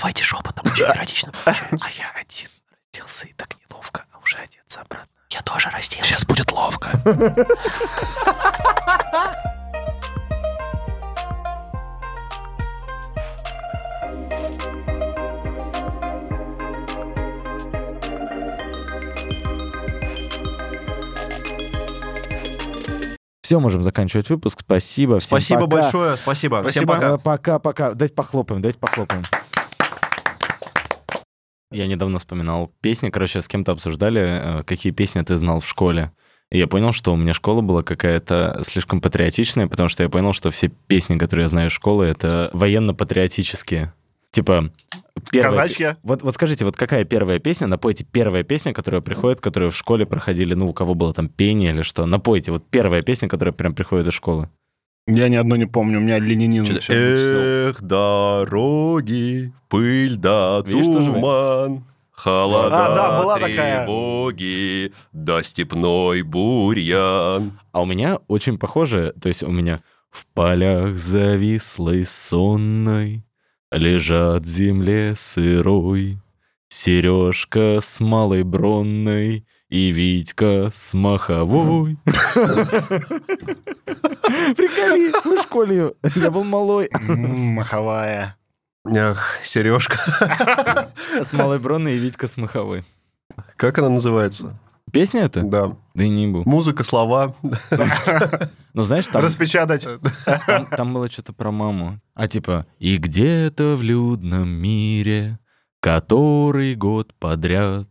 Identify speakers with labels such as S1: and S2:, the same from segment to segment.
S1: Давайте шепотом, очень эротично получается.
S2: А я один родился, и так неловко, а уже одеться обратно.
S1: Я тоже разделся.
S2: Сейчас будет ловко.
S3: Все, можем заканчивать выпуск. Спасибо. Всем
S4: Спасибо
S3: пока.
S4: большое, спасибо. Всем
S2: Спасибо.
S4: пока.
S3: Э, Пока-пока. Дайте похлопаем, дайте похлопаем. Я недавно вспоминал песни, короче, с кем-то обсуждали, э, какие песни ты знал в школе. И я понял, что у меня школа была какая-то слишком патриотичная, потому что я понял, что все песни, которые я знаю из школы, это военно-патриотические. Типа, первая...
S2: Казачья.
S3: Вот, вот скажите, вот какая первая песня, напойте первая песня, которая приходит, которую в школе проходили, ну, у кого было там пение или что, напойте, вот первая песня, которая прям приходит из школы.
S2: Я ни одну не помню, у меня ленинизм вычислил.
S4: Эх, дороги, пыль да
S3: Видишь,
S4: туман, холода,
S2: А, да, была такая.
S4: тревоги, да степной бурьян.
S3: А у меня очень похоже, то есть у меня в полях завислой сонной лежат земле сырой Сережка с малой бронной и Витька с маховой. Приколи, мы в школе, я был малой.
S2: Маховая.
S4: Эх, Сережка.
S3: С малой бронной и Витька с маховой.
S4: Как она называется?
S3: Песня это?
S4: Да.
S3: Да и не был.
S4: Музыка, слова.
S3: Ну, знаешь, там...
S2: Распечатать.
S3: Там, там было что-то про маму. А типа, и где-то в людном мире, который год подряд,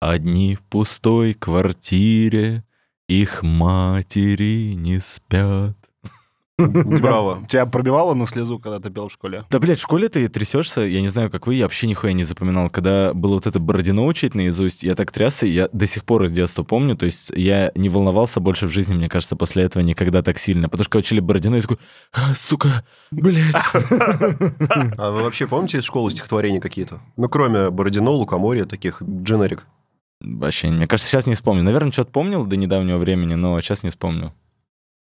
S3: одни в пустой квартире, их матери не спят.
S4: Браво.
S2: Тебя пробивало на слезу, когда ты пел в школе?
S3: Да, блядь, в школе ты трясешься, я не знаю, как вы, я вообще нихуя не запоминал. Когда было вот это Бородино учить наизусть, я так трясся, я до сих пор из детства помню, то есть я не волновался больше в жизни, мне кажется, после этого никогда так сильно. Потому что когда учили Бородино, я такой, а, сука, блядь.
S4: А вы вообще помните из школы стихотворения какие-то? Ну, кроме Бородино, Лукоморья, таких дженерик.
S3: Вообще, мне кажется, сейчас не вспомню. Наверное, что-то помнил до недавнего времени, но сейчас не вспомню.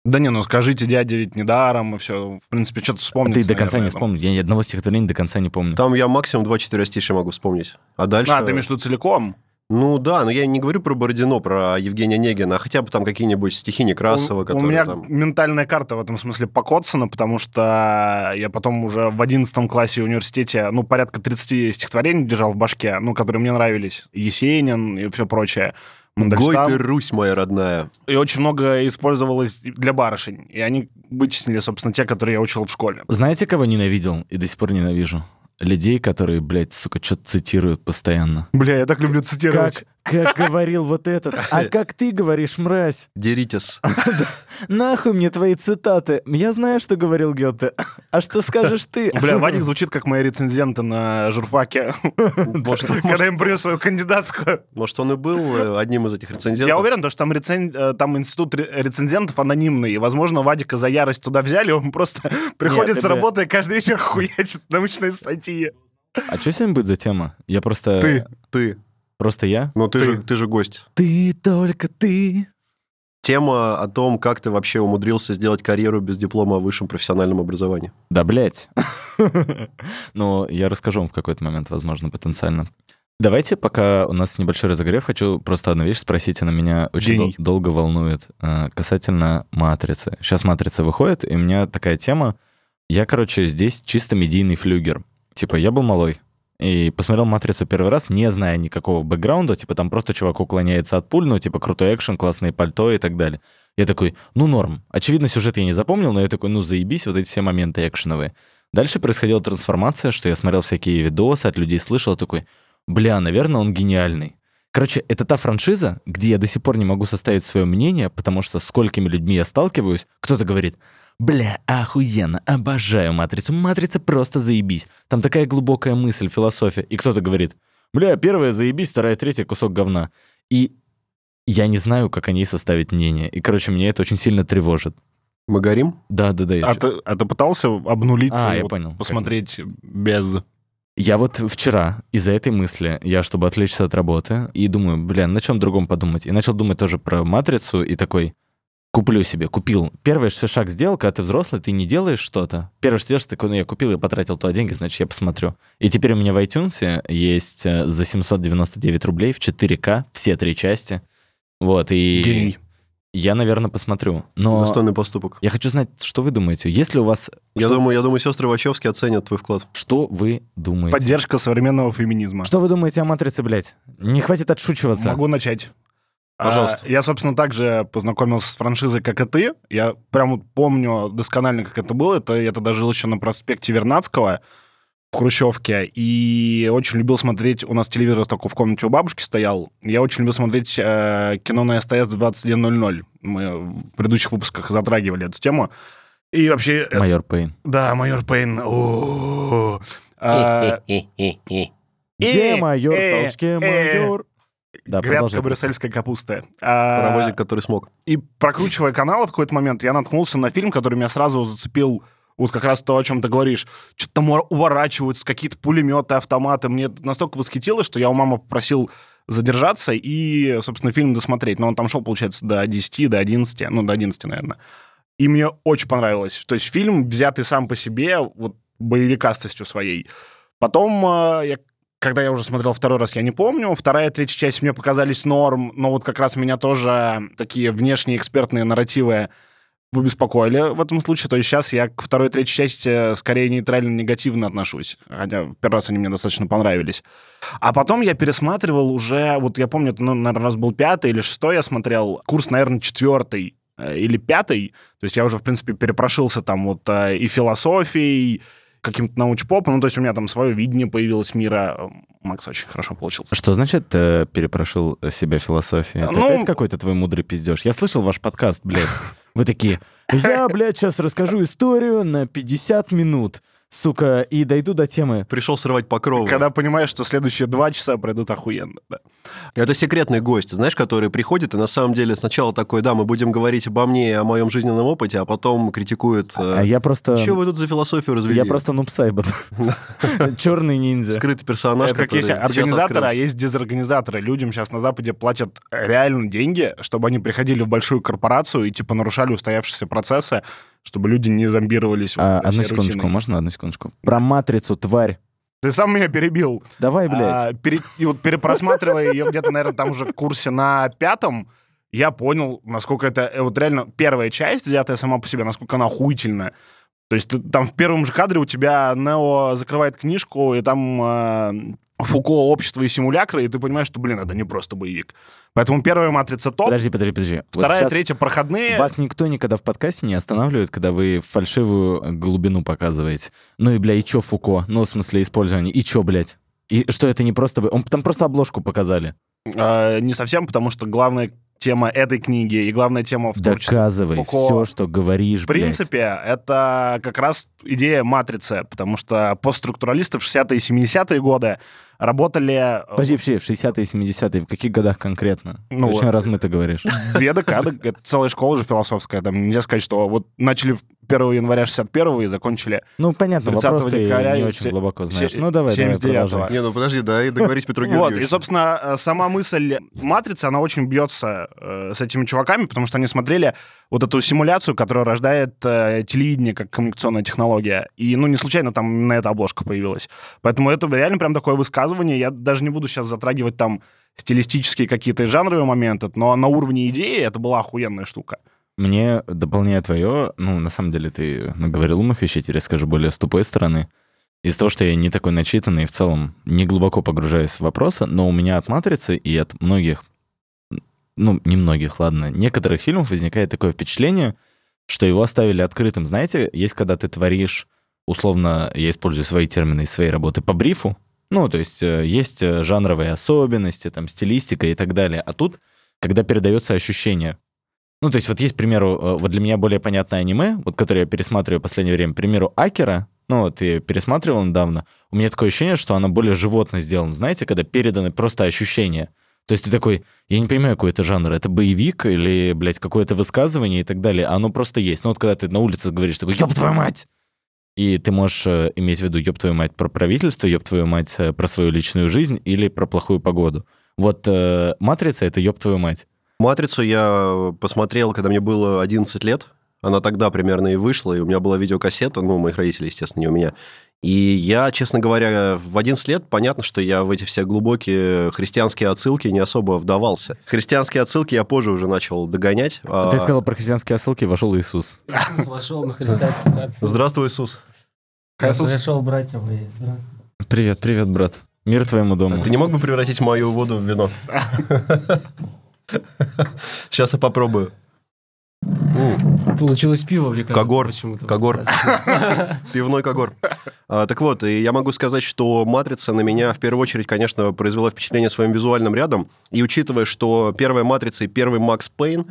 S2: Да не, ну скажите, дядя ведь недаром, и все. В принципе, что-то
S3: А
S2: вспомнить.
S3: ты до конца не вспомнил. Я ни одного стихотворения до конца не помню.
S4: Там я максимум два четверостишия могу вспомнить. А дальше...
S2: А, ты виду целиком?
S4: Ну да, но я не говорю про Бородино, про Евгения Онегина, а хотя бы там какие-нибудь стихи Некрасова,
S2: у, у
S4: которые
S2: меня
S4: там...
S2: ментальная карта в этом смысле покоцана, потому что я потом уже в 11 классе университете, ну, порядка 30 стихотворений держал в башке, ну, которые мне нравились. Есенин и все прочее.
S4: Гой ты, Русь моя родная.
S2: И очень много использовалось для барышень. И они вытеснили, собственно, те, которые я учил в школе.
S3: Знаете, кого ненавидел и до сих пор ненавижу? Людей, которые, блядь, сука, что-то цитируют постоянно.
S2: Бля, я так люблю цитировать.
S3: Как, как говорил вот этот. А как ты говоришь, мразь?
S4: Деритесь.
S3: Нахуй мне твои цитаты. Я знаю, что говорил Гёте. А что скажешь ты?
S2: Бля, Вадик звучит как мои рецензенты на журфаке,
S4: Может,
S2: когда им принес свою кандидатскую.
S4: может, он и был э, одним из этих рецензентов.
S2: Я уверен, то, что там, рецен- э, там институт ре- рецензентов анонимный, и, возможно, Вадика за ярость туда взяли, он просто приходит
S3: ты,
S2: с работы и каждый вечер хуячит научные статьи.
S3: А что сегодня будет за тема? Я просто...
S4: Ты, ты.
S3: Просто я?
S4: Ну, ты, Же, ты же гость.
S3: Ты только ты.
S4: Тема о том, как ты вообще умудрился сделать карьеру без диплома о высшем профессиональном образовании.
S3: Да, блядь. Но я расскажу вам в какой-то момент, возможно, потенциально. Давайте, пока у нас небольшой разогрев, хочу просто одну вещь спросить, она меня очень дол- долго волнует э, касательно матрицы. Сейчас матрица выходит, и у меня такая тема. Я, короче, здесь чисто медийный флюгер. Типа, я был малой, и посмотрел «Матрицу» первый раз, не зная никакого бэкграунда, типа там просто чувак уклоняется от пуль, ну типа крутой экшен, классные пальто и так далее. Я такой, ну норм. Очевидно, сюжет я не запомнил, но я такой, ну заебись, вот эти все моменты экшеновые. Дальше происходила трансформация, что я смотрел всякие видосы, от людей слышал, такой, бля, наверное, он гениальный. Короче, это та франшиза, где я до сих пор не могу составить свое мнение, потому что сколькими людьми я сталкиваюсь, кто-то говорит, бля, охуенно, обожаю «Матрицу», «Матрица» просто заебись. Там такая глубокая мысль, философия. И кто-то говорит, бля, первая заебись, вторая, третья кусок говна. И я не знаю, как о ней составить мнение. И, короче, меня это очень сильно тревожит.
S4: Мы горим?
S3: Да, да, да. я
S2: А ты, а ты пытался обнулиться
S3: А, я
S2: вот
S3: понял.
S2: посмотреть без...
S3: Я вот вчера из-за этой мысли, я, чтобы отвлечься от работы, и думаю, бля, на чем другом подумать? И начал думать тоже про «Матрицу», и такой, Куплю себе, купил. Первый же шаг сделал, когда ты взрослый, ты не делаешь что-то. Первый что делаешь, такой, ну, я купил, я потратил туда деньги, значит, я посмотрю. И теперь у меня в iTunes есть э, за 799 рублей в 4К все три части. Вот, и
S2: Гений.
S3: я, наверное, посмотрю. Но
S4: Достойный поступок.
S3: я хочу знать, что вы думаете. Если у вас...
S4: Я
S3: что,
S4: думаю, я думаю, сестры Вачовски оценят твой вклад.
S3: что вы думаете?
S2: Поддержка современного феминизма.
S3: Что вы думаете о «Матрице», блядь? Не хватит отшучиваться.
S2: Могу начать.
S4: Пожалуйста.
S2: А, я, собственно, также познакомился с франшизой, как и ты. Я прям вот помню досконально, как это было. Это я тогда жил еще на проспекте Вернадского в Хрущевке. И очень любил смотреть... У нас телевизор только в комнате у бабушки стоял. Я очень любил смотреть э, кино на СТС в 21.00. Мы в предыдущих выпусках затрагивали эту тему. И вообще... это-
S3: Майор Пейн.
S2: да, майор Пейн. О-о-о.
S3: Где
S2: э,
S3: майор?
S2: э,
S3: Толчке
S2: э.
S3: майор. Да,
S2: Грядка
S3: продолжай.
S2: брюссельской капусты. А,
S4: Паровозик, который смог.
S2: И прокручивая канал в какой-то момент, я наткнулся на фильм, который меня сразу зацепил вот как раз то, о чем ты говоришь. Что-то там уворачиваются, какие-то пулеметы, автоматы. Мне это настолько восхитило, что я у мамы попросил задержаться и, собственно, фильм досмотреть. Но он там шел, получается, до 10, до 11, ну, до 11, наверное. И мне очень понравилось. То есть фильм, взятый сам по себе, вот боевикастостью своей. Потом, э, я, когда я уже смотрел второй раз, я не помню. Вторая, третья часть мне показались норм, но вот как раз меня тоже такие внешние экспертные нарративы вы беспокоили в этом случае. То есть сейчас я к второй, третьей части скорее нейтрально-негативно отношусь. Хотя первый раз они мне достаточно понравились. А потом я пересматривал уже, вот я помню, это, ну, наверное, раз был пятый или шестой я смотрел, курс, наверное, четвертый э, или пятый. То есть я уже, в принципе, перепрошился там вот э, и философией, каким-то научпопом. Ну, то есть у меня там свое видение появилось мира. Макс очень хорошо получился.
S3: Что значит э, перепрошил себя философии? Это
S2: Ну-
S3: опять какой-то твой мудрый пиздеж. Я слышал ваш подкаст, блядь. Вы такие, я, блядь, сейчас расскажу историю на 50 минут, сука, и дойду до темы.
S4: Пришел срывать покровы.
S2: Когда понимаешь, что следующие два часа пройдут охуенно. да.
S4: Это секретный гость, знаешь, который приходит и на самом деле сначала такой, да, мы будем говорить обо мне и о моем жизненном опыте, а потом критикует...
S3: А я просто...
S4: Что вы тут за философию развели?
S3: Я просто нубсайбот. Черный ниндзя.
S4: Скрытый персонаж,
S2: Это как есть организаторы, а есть дезорганизаторы. Людям сейчас на Западе платят реально деньги, чтобы они приходили в большую корпорацию и типа нарушали устоявшиеся процессы, чтобы люди не зомбировались.
S3: А,
S2: вот
S3: одну секундочку,
S2: рутиной.
S3: можно одну секундочку? Про матрицу, тварь.
S2: Ты сам меня перебил.
S3: Давай, блядь.
S2: А, пере- И вот перепросматривая ее где-то, наверное, там уже в курсе на пятом, я понял, насколько это... э, Вот реально первая часть, взятая сама по себе, насколько она охуительная. То есть ты- там в первом же кадре у тебя Нео закрывает книжку, и там э, Фуко, общество и симулякры, и ты понимаешь, что, блин, это не просто боевик. Поэтому первая матрица топ,
S3: Подожди, подожди, подожди. Вот
S2: вторая,
S3: щас
S2: третья проходные.
S3: Вас никто никогда в подкасте не останавливает, когда вы фальшивую глубину показываете. Ну и, бля, и чё Фуко? Ну, в смысле, использование. И чё, блядь? И что это не просто... Он, там просто обложку показали.
S2: Э, не совсем, потому что главная тема этой книги и главная тема в творчестве
S3: Доказывай
S2: Фуко.
S3: все, что говоришь,
S2: В принципе, это как раз идея матрицы, потому что постструктуралисты в 60-е и 70-е годы работали... э,
S3: Подожди, вообще, в 60-е, 70-е, в каких годах конкретно?
S2: Ну,
S3: Очень
S2: вот.
S3: размыто говоришь.
S2: Две декады, это целая школа же философская. Там нельзя сказать, что вот начали 1 января 61 и закончили
S3: Ну, понятно,
S2: 30
S3: вопрос ты
S2: декабря
S3: не
S2: и
S3: очень глубоко знаешь. Ну, давай, давай,
S2: 79-го.
S3: продолжай.
S4: Не, ну подожди, дай договорись Петру
S2: Вот, и, собственно, сама мысль матрицы, она очень бьется э, с этими чуваками, потому что они смотрели вот эту симуляцию, которая рождает э, телевидение как коммуникационная технология. И, ну, не случайно там на эта обложка появилась. Поэтому это реально прям такое высказывание. Я даже не буду сейчас затрагивать там стилистические какие-то жанровые моменты, но на уровне идеи это была охуенная штука.
S3: Мне, дополняя твое, ну, на самом деле, ты наговорил умных вещей, теперь скажу более с тупой стороны. Из-за того, что я не такой начитанный и в целом не глубоко погружаюсь в вопросы, но у меня от «Матрицы» и от многих, ну, не многих, ладно, некоторых фильмов возникает такое впечатление, что его оставили открытым. Знаете, есть когда ты творишь, условно, я использую свои термины из своей работы, по брифу, ну, то есть э, есть э, жанровые особенности, там, стилистика и так далее. А тут, когда передается ощущение, ну, то есть вот есть, к примеру, э, вот для меня более понятное аниме, вот которое я пересматриваю в последнее время, к примеру, Акера, ну, вот я пересматривал недавно, у меня такое ощущение, что она более животно сделана, знаете, когда переданы просто ощущения. То есть ты такой, я не понимаю, какой это жанр, это боевик или, блядь, какое-то высказывание и так далее, а оно просто есть. Ну, вот когда ты на улице говоришь, такой, ёб твою мать! И ты можешь э, иметь в виду, ёб твою мать, про правительство, ёб твою мать, э, про свою личную жизнь или про плохую погоду. Вот э, «Матрица» — это ёб твою мать.
S4: Матрицу я посмотрел, когда мне было 11 лет. Она тогда примерно и вышла, и у меня была видеокассета, ну, у моих родителей, естественно, не у меня. И я, честно говоря, в 11 лет, понятно, что я в эти все глубокие христианские отсылки не особо вдавался. Христианские отсылки я позже уже начал догонять. а-
S3: Ты сказал про христианские отсылки, вошел Иисус.
S5: Иисус вошел на христианских отцов.
S4: Здравствуй, Иисус.
S2: Иисус.
S5: Пришел, братья мои.
S3: Привет, привет, брат. Мир твоему дому.
S4: Ты не мог бы превратить мою воду в вино? Сейчас я попробую. М,
S5: Получилось пиво, мне кажется.
S4: Когор,
S5: почему-то.
S4: когор. Пивной когор. А, так вот, и я могу сказать, что «Матрица» на меня в первую очередь, конечно, произвела впечатление своим визуальным рядом. И учитывая, что первая «Матрица» и первый «Макс Пейн»,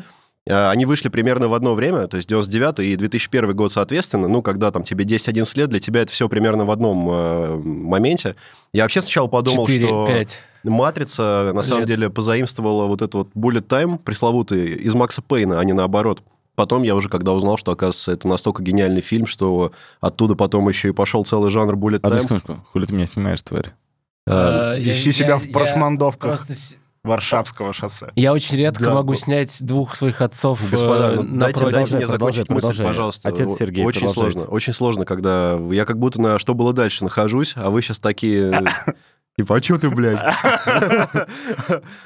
S4: а, они вышли примерно в одно время, то есть 99 и 2001 год соответственно, ну, когда там тебе 10-11 лет, для тебя это все примерно в одном э, моменте. Я вообще сначала подумал,
S5: Четыре,
S4: что...
S5: пять.
S4: Матрица, на самом
S5: Лет.
S4: деле, позаимствовала вот этот вот bullet time пресловутый из Макса Пейна, а не наоборот. Потом я уже, когда узнал, что, оказывается, это настолько гениальный фильм, что оттуда потом еще и пошел целый жанр bullet
S3: А
S4: time.
S3: секундочку, хули ты меня снимаешь, тварь?
S4: А,
S5: А, я-
S2: Ищи
S5: я-
S2: себя в прошмандовках
S5: просто
S2: Варшавского шоссе.
S5: Я очень редко
S4: Да.
S5: могу снять двух своих отцов
S4: Господа,
S5: э,
S4: ну, дайте, дайте мне закончить
S3: продолжай,
S4: мысль,
S3: продолжай.
S4: пожалуйста.
S3: Отец Сергей,
S4: Очень
S3: продолжайте.
S4: сложно, очень сложно, когда я как будто на «Что было дальше» нахожусь, а вы сейчас такие... Типа, а чё ты, блядь?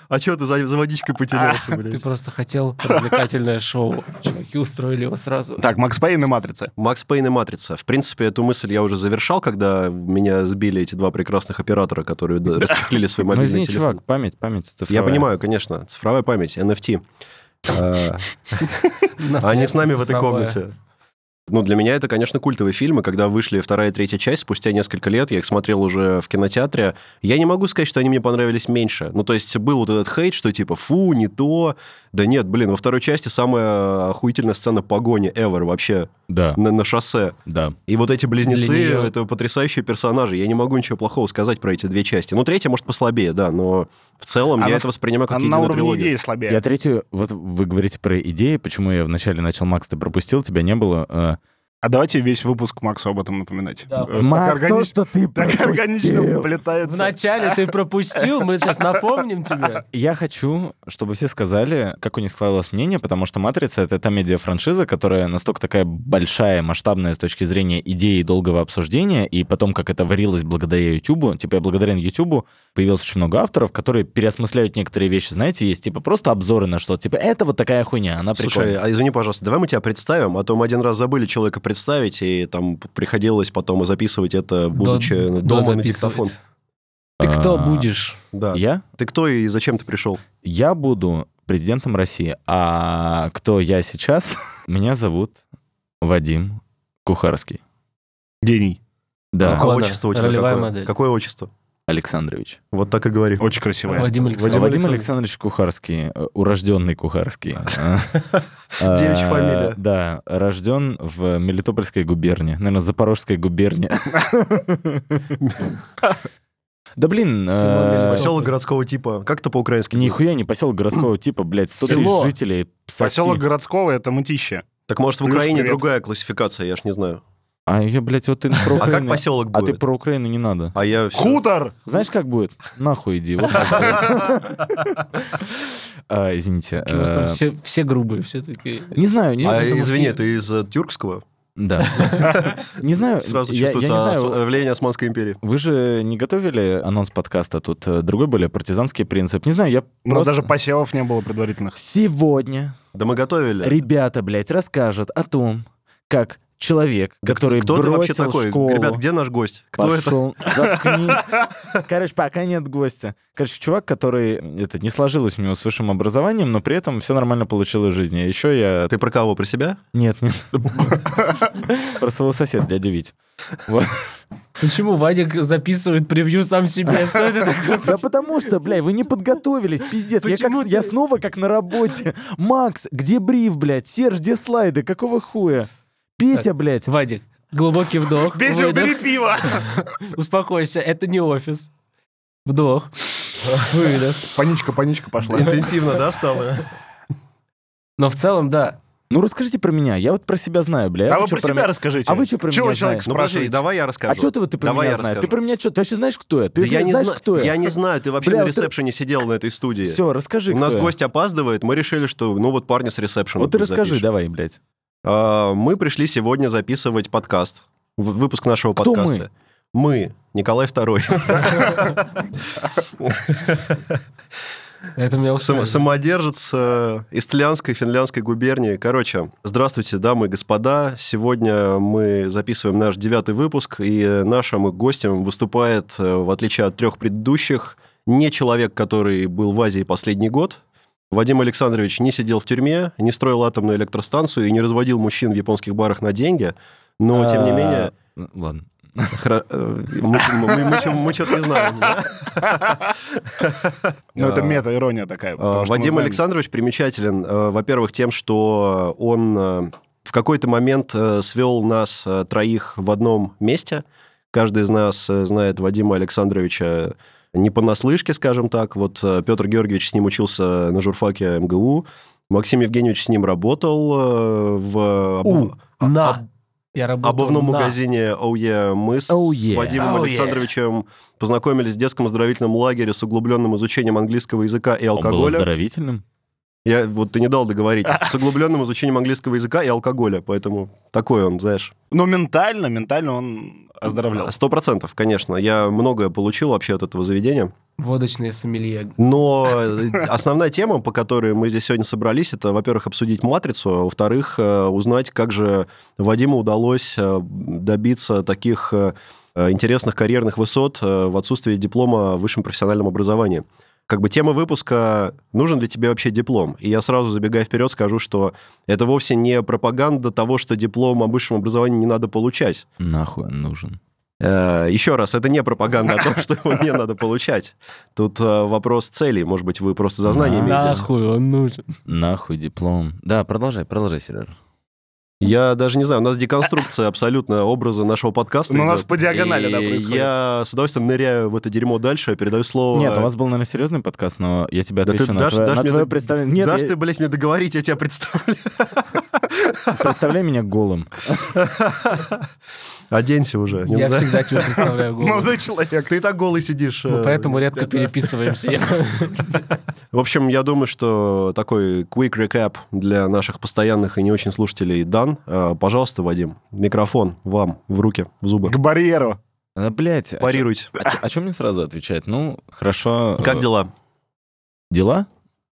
S4: А чё ты за за водичкой потянулся,
S5: Ты
S4: блядь?
S5: просто хотел развлекательное шоу. Чуваки устроили его сразу.
S2: Так, Макс Пейн и Матрица.
S4: Макс Пейн и Матрица. В принципе, эту мысль я уже завершал, когда меня сбили эти два прекрасных оператора, которые расчехлили свой
S3: Ну,
S4: мобильный
S3: извини,
S4: телефон.
S3: чувак, память, память
S4: Я
S3: цифровая.
S4: понимаю, конечно, цифровая память, NFT. А, Они с нами в этой комнате. Ну, для меня это, конечно, культовые фильмы. Когда вышли вторая и третья часть, спустя несколько лет, я их смотрел уже в кинотеатре. Я не могу сказать, что они мне понравились меньше. Ну, то есть был вот этот хейт, что типа, фу, не то. Да нет, блин, во второй части самая охуительная сцена погони ever вообще
S3: Да,
S4: на, на шоссе.
S3: да.
S4: И вот эти близнецы,
S5: неё.
S4: это потрясающие персонажи. Я не могу ничего плохого сказать про эти две части. Ну, третья, может, послабее, да, но в целом
S2: Она
S4: я это воспринимаю как
S2: Она на
S4: единую
S2: уровне
S4: трилогию.
S2: идеи слабее.
S3: Я третью, вот вы говорите про идеи, почему я вначале начал, Макс, ты пропустил, тебя не было.
S2: А давайте весь выпуск Максу об этом напоминать.
S5: Да.
S2: Э, так
S3: Макс, то,
S2: органич-
S3: что ты
S2: Так органично
S3: пропустил.
S2: вплетается.
S5: Вначале ты пропустил, мы сейчас напомним тебе.
S3: Я хочу, чтобы все сказали, как у них складывалось мнение, потому что «Матрица» — это та медиа-франшиза, которая настолько такая большая, масштабная с точки зрения идеи долгого обсуждения, и потом, как это варилось благодаря Ютубу, типа благодаря Ютубу появилось очень много авторов, которые переосмысляют некоторые вещи. Знаете, есть типа просто обзоры на что-то, типа это вот такая хуйня, она
S4: Слушай,
S3: прикольная.
S4: а извини, пожалуйста, давай мы тебя представим, а то мы один раз забыли человека представить, и там приходилось потом и записывать это, будучи
S5: До-
S4: дома на диктофон.
S5: Ты кто
S3: А,
S5: будешь?
S4: Да.
S3: Я?
S4: Ты кто и зачем ты пришел?
S3: Я буду президентом России. А кто я сейчас? Меня зовут Вадим Кухарский.
S2: Гений.
S3: Да,
S4: А
S5: Ладно,
S4: отчество у тебя
S5: ролевая
S4: какое?
S5: модель.
S4: Какое отчество?
S3: Александрович.
S4: Вот так и говори.
S2: Очень красивая.
S5: Вадим Александрович.
S3: Вадим Александрович Кухарский, э, урожденный Кухарский. А,
S4: Девичья фамилия.
S3: Да, рожден в Мелитопольской губернии, наверное, Запорожской губернии. Да блин, э.
S4: Поселок городского типа. Как это по-украински?
S3: нихуя не поселок городского типа, блядь, 100 тысяч
S2: Село.
S3: жителей. соси.
S2: Поселок городского — это мытище.
S4: Так может в
S2: Плюс
S4: Украине
S2: привет.
S4: другая классификация, я ж не знаю.
S3: А я, блядь, вот ты про
S4: А как
S3: Украину...
S4: поселок
S3: А ты
S4: будет?
S3: про Украину не надо.
S4: А я всё-
S2: Хутор!
S3: Знаешь, как будет? Нахуй иди. будет. А, Извините. Э,
S5: все, все грубые, все такие.
S3: Не знаю. не-
S4: А, извини, ты из э, тюркского?
S3: Да. Не знаю.
S4: Сразу
S3: я- я не
S4: чувствуется
S3: знаю,
S4: ос- влияние Османской империи.
S3: Вы же не готовили анонс подкаста? Тут э, другой более партизанский принцип. Не знаю, я
S2: У нас
S3: просто...
S2: даже посевов не было предварительных.
S3: Сегодня
S4: Да мы готовили.
S3: ребята, блядь, расскажут о том, как человек,
S4: Да
S3: который
S4: кто ты вообще
S3: бросил
S4: такой?
S3: школу,
S4: Ребят, где наш гость? Кто это?
S3: пошел... Заткнись. Короче, пока нет гостя. Короче, чувак, который... Это не сложилось у него с высшим образованием, но при этом все нормально получилось в жизни. А еще я...
S4: Ты про кого? Про себя?
S3: Нет, нет. Про своего соседа, дядя Вить.
S5: Почему Вадик записывает превью сам себе? Что это такое?
S3: Да потому что, бля, вы не подготовились, пиздец. Я, как, я снова как на работе. Макс, где бриф, блядь? Серж, где слайды? Какого хуя? Петя, блядь.
S5: Вадик, глубокий вдох. Выдох.
S2: убери пиво!
S5: Успокойся, это не офис. Вдох. Выдох.
S2: Паничка, паничка пошла.
S4: Интенсивно, да, стало?
S5: Но в целом, да.
S3: Ну, расскажите про меня. Я вот про себя знаю, бля.
S2: А вы про себя
S3: меня-
S2: расскажите.
S3: А вы что про
S2: Чего
S3: меня
S2: человек
S3: знаете?
S4: Ну, подожди,
S2: спрашиваете?
S4: давай я
S3: А
S4: расскажу.
S3: что ты, вот ты про
S4: Давай
S3: меня
S4: я
S3: знаешь? Ты
S4: расскажу.
S3: про меня что? Ты вообще знаешь, кто я? Ты
S4: Да я не
S3: знаешь,
S4: зна-
S3: кто я?
S4: Я не знаю, ты вообще
S3: Бля,
S4: на
S3: вот ты-
S4: ресепшене сидел на этой студии.
S3: Все, расскажи,
S4: У нас
S3: я.
S4: гость опаздывает, мы решили, что ну вот парни с ресепшена.
S3: Вот ты расскажи, давай, блядь.
S4: А, Мы пришли сегодня записывать подкаст. Выпуск нашего
S3: Кто
S4: подкаста. Мы? Николай II.
S5: Это меня
S4: Сам-. Самодержец э, Истлянской, Финляндской губернии. Короче, здравствуйте, дамы и господа. Сегодня мы записываем наш девятый выпуск, и нашим гостем выступает, э, в отличие от трех предыдущих, не человек, который был в Азии последний год. Вадим Александрович не сидел в тюрьме, не строил атомную электростанцию и не разводил мужчин в японских барах на деньги. Но, тем не
S3: А,
S4: менее,
S3: ну, Ладно.
S4: хра- э, мы, мы- мы мы что-то не знаем. да?
S2: Ну, это
S4: А,
S2: мета-ирония такая.
S4: А, Вадим
S2: знаем-
S4: Александрович примечателен, э, во-первых, тем, что он э, в какой-то момент свел нас троих в одном месте. Каждый из нас знает Вадима Александровича не понаслышке, скажем так. Вот э, Петр Георгиевич с ним учился на журфаке МГУ. Максим Евгеньевич с ним работал э, в обув-
S5: На. Я работал
S4: обувном
S5: на.
S4: магазине Oh Yeah. Мы с
S3: Oh Yeah.
S4: Вадимом
S2: Oh Yeah.
S4: Александровичем познакомились в детском оздоровительном лагере с углубленным изучением английского языка и
S3: Он был
S4: алкоголя.
S3: оздоровительным?
S4: Я вот ты не дал договорить. С углубленным изучением английского языка и алкоголя, поэтому такой он, знаешь.
S2: Но ментально, ментально он оздоровлял.
S4: Сто процентов, конечно. Я многое получил вообще от этого заведения.
S5: Водочные сомелье.
S4: Но э, основная тема, по которой мы здесь сегодня собрались, это, во-первых, обсудить «Матрицу», а во-вторых, э, узнать, как же Вадиму удалось э, добиться таких интересных карьерных высот в отсутствии диплома о высшем профессиональном образовании. Как бы тема выпуска «Нужен ли тебе вообще диплом?» И я сразу, забегая вперед, скажу, что это вовсе не пропаганда того, что диплом о высшем образовании не надо получать.
S3: Нахуй он нужен.
S4: Э, Еще раз, это не пропаганда о том, что его не надо получать. Тут э, вопрос целей. Может быть, вы просто за знания имеете.
S5: Нахуй он нужен.
S3: Нахуй диплом. Да, продолжай, продолжай, Сереж.
S4: Я даже не знаю, у нас деконструкция абсолютно образа нашего подкаста.
S2: Ну, у нас по диагонали, да, происходит.
S4: Я с удовольствием ныряю в это дерьмо дальше, передаю слово...
S3: Нет, у вас был, наверное, серьезный подкаст, но я тебе
S4: Да
S3: отвечу
S4: ты
S3: на,
S4: дашь-
S3: твое,
S4: дашь
S3: на
S4: мне
S3: твое
S4: дог-
S3: представление. Нет,
S4: Дашь
S3: я-
S4: ты, блядь, мне договорить, я тебя представлю.
S3: представляй меня голым.
S4: Оденься уже. Не
S5: Я
S4: надо.
S5: всегда тебя представляю голову.
S2: Молодой человек.
S4: Ты и так голый сидишь.
S5: Мы
S4: э,
S5: поэтому редко
S4: это-
S5: переписываемся.
S4: В общем, я думаю, что такой quick recap для наших постоянных и не очень слушателей дан. Э, Пожалуйста, Вадим, микрофон вам в руки, в зубы.
S2: К барьеру.
S3: А, блядь, а
S4: Парируйте.
S3: чё- о чем мне сразу отвечать? Ну, хорошо.
S4: Как
S3: э,
S4: дела?
S3: Дела?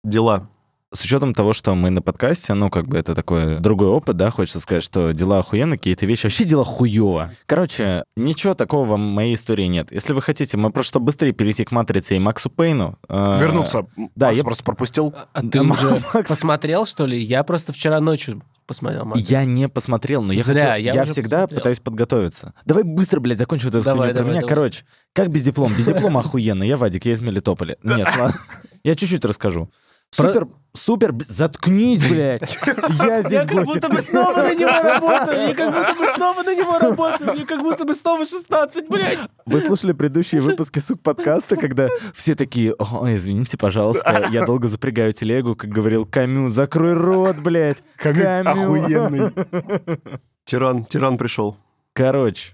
S4: Дела.
S3: С учетом того, что мы на подкасте, ну, как бы это такой другой опыт, да, хочется сказать, что дела охуенно, какие-то вещи, вообще дела хуево. Короче, ничего такого в моей истории нет. Если вы хотите, мы просто быстрее перейти к «Матрице» и Максу Пейну. э,
S2: Вернуться.
S3: да,
S2: Макс
S3: я-
S2: просто пропустил.
S5: А ты
S3: Да,
S5: уже
S3: Макс.
S5: посмотрел, что ли? Я просто вчера ночью посмотрел. «Матрицу».
S3: Я не посмотрел, но я,
S5: Зря,
S3: хочу-
S5: я
S3: я, всегда
S5: посмотрел.
S3: пытаюсь подготовиться. Давай быстро, блядь, закончу вот эту
S5: Давай,
S3: хуйню про меня.
S5: давай.
S3: Короче, как без диплома? Без диплома охуенно. Я Вадик, я из Мелитополя. Нет, ладно. Я чуть-чуть расскажу. Супер, супер, заткнись, блядь. Я здесь
S5: Я как будто бы снова на него работаю, я как будто бы снова на него работаю, мне как будто бы снова 16, блядь.
S3: Вы слушали предыдущие выпуски сук подкаста, когда все такие, ой, извините, пожалуйста, я долго запрягаю телегу, как говорил Камю, закрой рот, блядь. Камю.
S2: Охуенный.
S4: Тиран, тиран пришел.
S3: Короче,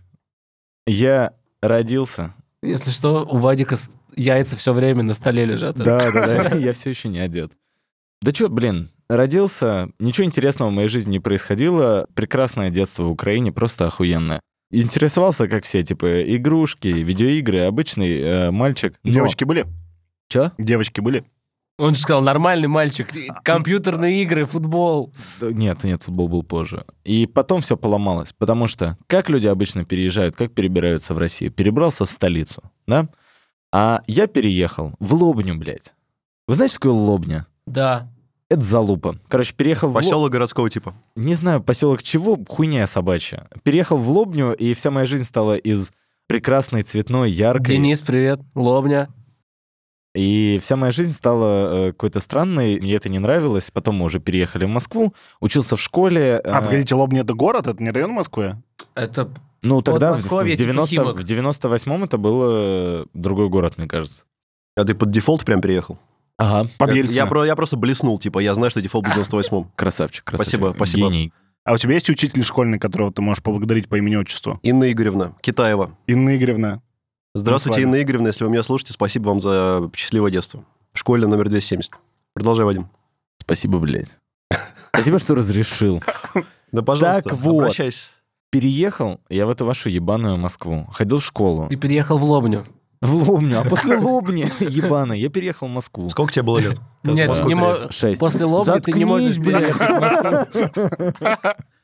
S3: я родился.
S5: Если что, у Вадика яйца все время на столе лежат.
S3: Да, да, да, я все еще не одет. Да чё, блин, родился, ничего интересного в моей жизни не происходило, прекрасное детство в Украине, просто охуенное. Интересовался, как все, типа, игрушки, видеоигры, обычный э, мальчик. Но-
S2: Девочки были?
S3: Чё?
S2: Девочки были?
S5: Он же сказал, нормальный мальчик, компьютерные игры, футбол.
S3: Нет, нет, футбол был позже. И потом все поломалось, потому что как люди обычно переезжают, как перебираются в Россию? Перебрался в столицу, да? А я переехал в Лобню, блядь. Вы знаете, что такое Лобня?
S5: Да.
S3: Это залупа. Короче, переехал в Лоб-
S4: Поселок городского типа.
S3: Не знаю, поселок чего, хуйня собачья. Переехал в Лобню, и вся моя жизнь стала из прекрасной, цветной, яркой.
S5: Денис, привет. Лобня.
S3: И вся моя жизнь стала э, какой-то странной, мне это не нравилось. Потом мы уже переехали в Москву, учился в школе.
S2: А, погодите, Лобня это город, это не район Москвы?
S5: Это
S3: Ну, тогда в, в
S5: типа
S3: 90,
S5: Химок.
S3: в 98-м это был другой город, мне кажется.
S4: А ты под дефолт прям переехал?
S3: Ага,
S2: Под
S4: Я, про- я просто блеснул, типа, я знаю, что дефолт был в 98-м.
S3: красавчик, красавчик.
S4: Спасибо, спасибо.
S3: Гений.
S2: А у тебя есть учитель школьный, которого ты можешь поблагодарить по имени-отчеству?
S4: Инна Игоревна, Китаева.
S2: Инна Игоревна.
S4: Здравствуйте. Инна Игоревна, если вы меня слушаете, спасибо вам за счастливое детство. В школе номер 270. Продолжай, Вадим.
S3: Спасибо, блядь. Спасибо, что разрешил.
S4: Да, пожалуйста,
S3: Так вот.
S4: обращайся.
S3: Переехал я в эту вашу ебаную Москву. Ходил в школу.
S5: Ты переехал в Лобню.
S3: В Лобню. А после Лобни, ебаной, я переехал в Москву.
S4: Сколько тебе было лет?
S5: Нет, не мо-. После Лобни ты не можешь
S3: блядь.
S5: переехать в Москву.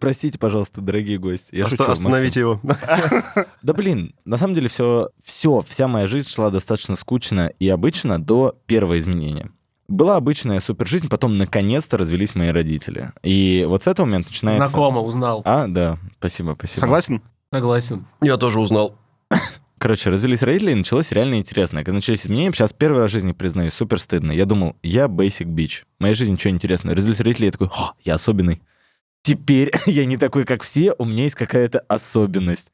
S3: Простите, пожалуйста, дорогие гости. Я
S4: Оста-
S3: шучу,
S4: Остановите его.
S3: Да блин, на самом деле все, все, вся моя жизнь шла достаточно скучно и обычно до первого изменения. Была обычная супер жизнь, потом наконец-то развелись мои родители. И вот с этого момента начинается...
S5: Знакомо, узнал.
S3: А, да, спасибо, спасибо.
S2: Согласен?
S5: Согласен.
S4: Я тоже узнал.
S3: Короче, развелись родители, и началось реально интересное. Когда начались изменения, сейчас первый раз в жизни, признаюсь, супер стыдно. Я думал, я basic bitch. В моей жизни ничего интересного. Развелись родители, я такой, «О, я особенный. Теперь я не такой, как все, у меня есть какая-то особенность.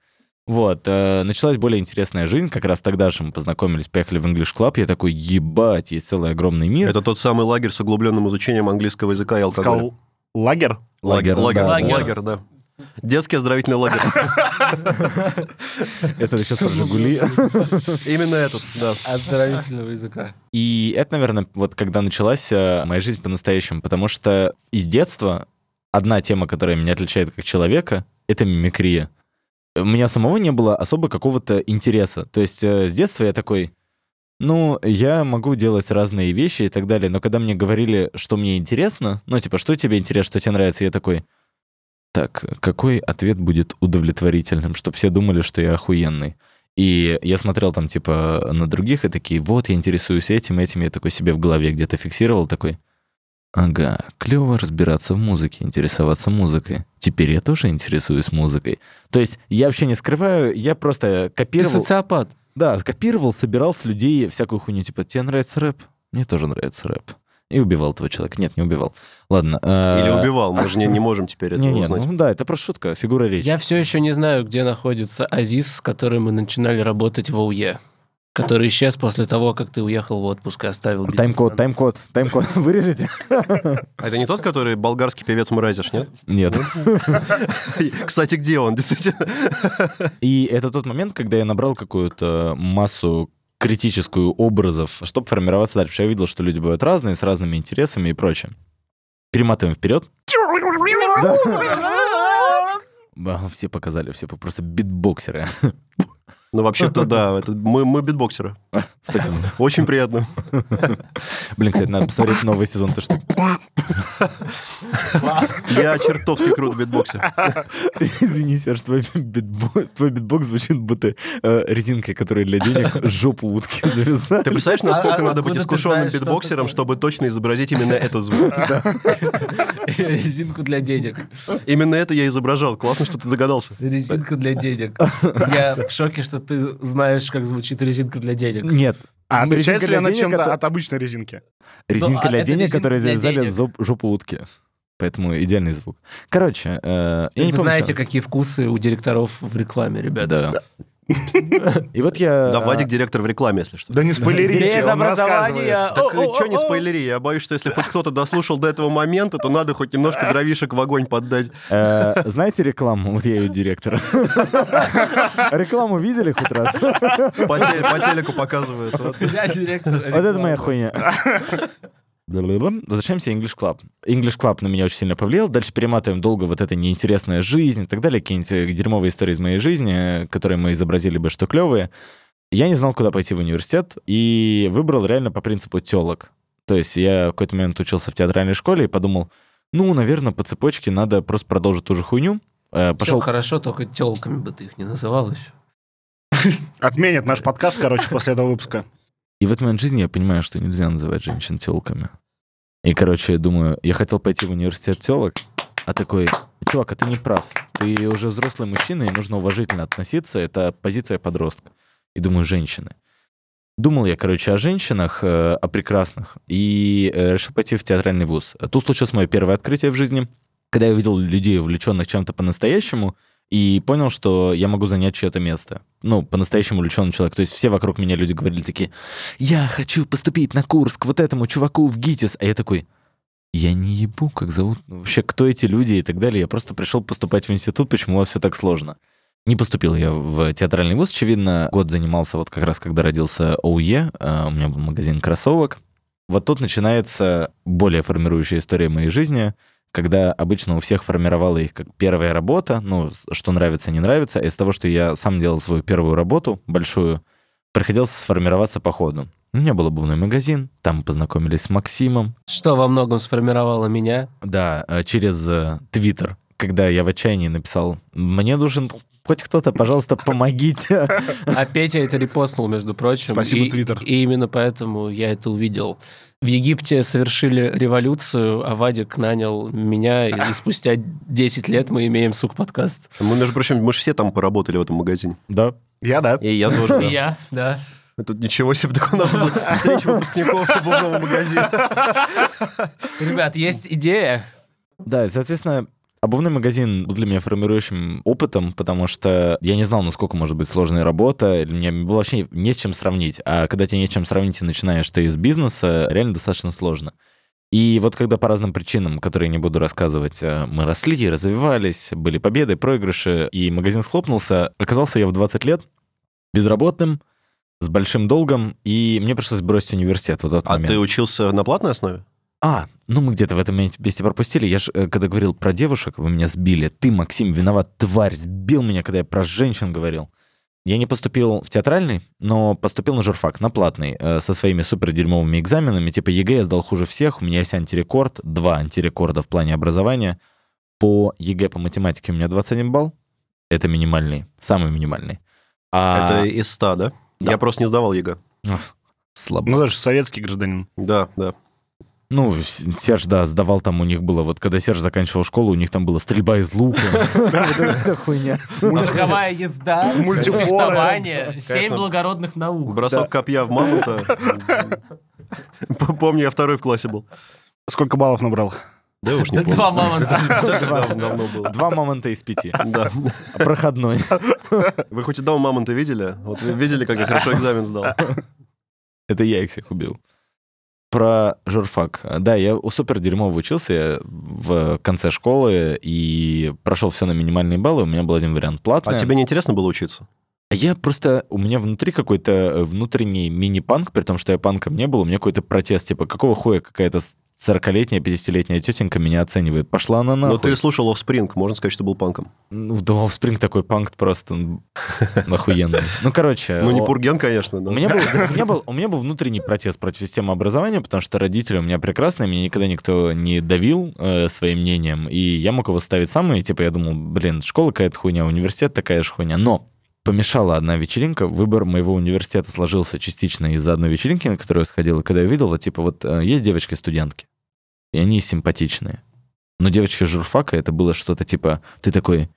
S3: Вот, э, началась более интересная жизнь. Как раз тогда же мы познакомились, поехали в English Club. Я такой, ебать, есть целый огромный мир.
S4: Это тот самый лагерь с углубленным изучением английского языка и алкоголя.
S2: Сказал лагерь?
S4: Лагерь, лагерь,
S3: да,
S5: Лагерь.
S4: лагерь, да. Детский оздоровительный лагерь.
S3: Это сейчас про Жигули.
S4: Именно этот, да.
S5: Оздоровительного языка.
S3: И это, наверное, вот когда началась э, моя жизнь по-настоящему, потому что из детства одна тема, которая меня отличает как человека, это мимикрия. У меня самого не было особо какого-то интереса. То есть э, с детства я такой, ну, я могу делать разные вещи и так далее, но когда мне говорили, что мне интересно, ну, типа, что тебе интересно, что тебе нравится, я такой, так, какой ответ будет удовлетворительным, чтобы все думали, что я охуенный. И я смотрел там, типа, на других, и такие, вот, я интересуюсь этим, этим, я такой себе в голове где-то фиксировал, такой, ага, клево разбираться в музыке, интересоваться музыкой. Теперь я тоже интересуюсь музыкой. То есть я вообще не скрываю, я просто
S5: Ты
S3: копировал...
S5: социопат.
S3: Да, копировал, собирал с людей всякую хуйню, типа, тебе нравится рэп? Мне тоже нравится рэп. И убивал этого человека. Нет, не убивал. Ладно.
S4: Или
S3: э,
S4: убивал, мы же не, не можем теперь этого
S3: Не, не,
S4: узнать.
S3: ну да, это просто шутка, фигура речи.
S5: Я все еще не знаю, где находится Азиз, с которым мы начинали работать в ОУЕ. Который исчез после того, как ты уехал в отпуск и оставил
S3: Тайм-код, тайм-код, тайм-код. Вырежете?
S4: А это не тот, который болгарский певец Мразиш, нет?
S3: Нет.
S4: Кстати, где он, действительно?
S3: И это тот момент, когда я набрал какую-то массу критическую образов, чтобы формироваться дальше. Я видел, что люди бывают разные, с разными интересами и прочее. Перематываем вперед. Все показали, все просто битбоксеры.
S4: Ну, вообще-то, да, это мы, мы битбоксеры.
S3: Спасибо.
S4: Очень приятно.
S3: Блин, кстати, надо посмотреть новый сезон. Ты что?
S4: Я чертовски крут в битбоксе.
S3: Извини, Серж, твой, битбо- твой битбокс звучит будто э, резинкой, которая для денег жопу утки завязали.
S4: Ты представляешь, насколько
S5: А- а
S4: надо быть искушенным
S5: знаешь,
S4: битбоксером, чтобы точно изобразить именно этот звук?
S5: Резинку для денег.
S4: Именно это я изображал. Классно, что ты догадался.
S5: Резинка для денег. Я в шоке, что ты знаешь, как звучит резинка для денег.
S3: Нет.
S2: А
S3: Резинка
S2: отличается ли
S3: для
S2: она
S3: денег
S2: чем-то от обычной резинки?
S3: Резинка
S5: Ну, а
S3: для денег,
S5: для
S3: завязали жопу утки. Поэтому идеальный звук. Короче, э, я
S5: Вы
S3: не помню,
S5: знаете,
S3: что-
S5: какие вкусы у директоров в рекламе, ребята.
S3: Да. И вот я...
S4: Да, Вадик директор в рекламе, если что.
S2: Да не спойлерите, он рассказывает.
S4: Так что не спойлери, я боюсь, что если хоть кто-то дослушал до этого момента, то надо хоть немножко дровишек в огонь поддать.
S3: э, Знаете рекламу? Вот я ее директор. Рекламу видели хоть раз?
S4: По, те- по телеку показывают. Вот.
S5: Я директор
S3: Вот это моя хуйня. Возвращаемся в English Club. English Club на меня очень сильно повлиял. Дальше перематываем долго вот эта неинтересная жизнь и так далее. Какие-нибудь э, дерьмовые истории из моей жизни, э, которые мы изобразили бы, что клевые. Я не знал, куда пойти в университет, и выбрал реально по принципу телок. То есть я в какой-то момент учился в театральной школе и подумал, ну, наверное, по цепочке надо просто продолжить ту же хуйню. Э, Пошел
S5: хорошо, только телками бы ты их не называл еще.
S2: Отменят наш подкаст, короче, после этого выпуска.
S3: И в этот момент жизни я понимаю, что нельзя называть женщин телками. И, короче, я думаю, я хотел пойти в университет телок, а такой, чувак, а ты не прав. Ты уже взрослый мужчина, и нужно уважительно относиться. Это позиция подростка. И думаю, женщины. Думал я, короче, о женщинах, э, о прекрасных, и э, решил пойти в театральный вуз. Тут случилось мое первое открытие в жизни, когда я увидел людей, увлеченных чем-то по-настоящему, и понял, что я могу занять чье-то место. Ну, по-настоящему увлеченный человек. То есть все вокруг меня люди говорили такие, я хочу поступить на курс к вот этому чуваку в ГИТИС. А я такой, я не ебу, как зовут, ну, вообще, кто эти люди и так далее. Я просто пришел поступать в институт, почему у вас все так сложно. Не поступил я в театральный вуз, очевидно. Год занимался вот как раз, когда родился ОУЕ. а, У меня был магазин кроссовок. Вот тут начинается более формирующая история моей жизни, когда обычно у всех формировала их как первая работа, ну, что нравится, не нравится. Из того, что я сам делал свою первую работу, большую, приходилось сформироваться по ходу. У меня был обувной магазин, там мы познакомились с Максимом,
S5: Что во многом сформировало меня.
S3: да, э, через э, Твиттер, когда я в отчаянии написал, мне нужен хоть кто-то, пожалуйста, помогите.
S5: А Петя это репостнул, между прочим.
S2: Спасибо,
S5: И-
S2: Твиттер.
S5: И именно поэтому я это увидел. В Египте совершили революцию, а Вадик нанял меня, и спустя 10 лет мы имеем сук-подкаст.
S4: Мы, между прочим, мы же все там поработали в этом магазине.
S3: Да.
S2: Я, да.
S4: И я тоже, да.
S5: И я, да.
S4: Тут ничего себе, так у нас встреча выпускников обувного магазина.
S5: Ребят, есть идея.
S3: Да, и, соответственно, обувной магазин был для меня формирующим опытом, потому что я не знал, насколько может быть сложная работа, или мне было вообще не с чем сравнить. А когда тебе не с чем сравнить и начинаешь ты из бизнеса, реально достаточно сложно. И вот когда по разным причинам, которые не буду рассказывать, э, мы росли, развивались, были победы, проигрыши, и магазин схлопнулся, оказался я в 20 лет безработным, с большим долгом, и мне пришлось бросить университет в тот
S4: А
S3: момент.
S4: ты учился на платной основе?
S3: А, ну мы где-то в этом месте пропустили. Я же, э, когда говорил про девушек, вы меня сбили. Ты, Максим, виноват, тварь, сбил меня, когда я про женщин говорил. Я не поступил в театральный, но поступил на журфак, на платный, э, со своими супер дерьмовыми экзаменами. Типа ЕГЭ я сдал хуже всех, у меня есть антирекорд, два антирекорда в плане образования. По ЕГЭ по математике у меня 21 балл. Это минимальный, самый минимальный. А...
S4: Это из 100, да?
S3: Да.
S4: Я просто не сдавал ЕГЭ.
S3: Ах, Слабо.
S2: Ну, даже советский гражданин.
S4: Да, да.
S3: Ну, Серж, да, сдавал там у них было, вот когда Серж заканчивал школу, у них там была стрельба из лука. Хуйня.
S5: Верховая езда,
S2: Мультифоры.
S5: фехтование, семь благородных наук.
S4: Бросок копья в мамонта. Помню, я второй в классе был.
S2: Сколько баллов набрал?
S4: Да уж не помню.
S5: Два мамонта.
S4: Давно было.
S3: Два мамонта из пяти.
S4: Да.
S3: Проходной.
S4: Вы хоть одного мамонта видели? Вот вы видели, как я хорошо экзамен сдал?
S3: Это я их всех убил. Про журфак. Да, я у супер дерьмово учился я в конце школы и прошел все на минимальные баллы. У меня был один вариант платный.
S4: А тебе не интересно было учиться?
S3: Я просто... У меня внутри какой-то э, внутренний мини-панк, при том, что я панком не был, у меня какой-то протест, типа, какого хуя какая-то 40-летняя, 50-летняя тетенька меня оценивает. Пошла она
S4: Но
S3: нахуй.
S4: Ну, ты слушал Offspring, можно сказать, что был панком.
S3: Ну, да, Offspring такой панк просто м, охуенный. Ну, короче...
S4: Ну, не Пурген, конечно,
S3: У
S4: но...
S3: меня, был, у, меня был, у меня был внутренний протест против системы образования, потому что родители у меня прекрасные, меня никогда никто не давил э, своим мнением, и я мог его ставить сам, и типа я думал, блин, школа какая-то хуйня, университет такая же хуйня. Но помешала одна вечеринка, выбор моего университета сложился частично из-за одной вечеринки, на которую я сходил, и когда я видел, вот, типа вот э, есть девочки-студентки, и они симпатичные. Но девочки журфака, это было что-то типа, ты такой,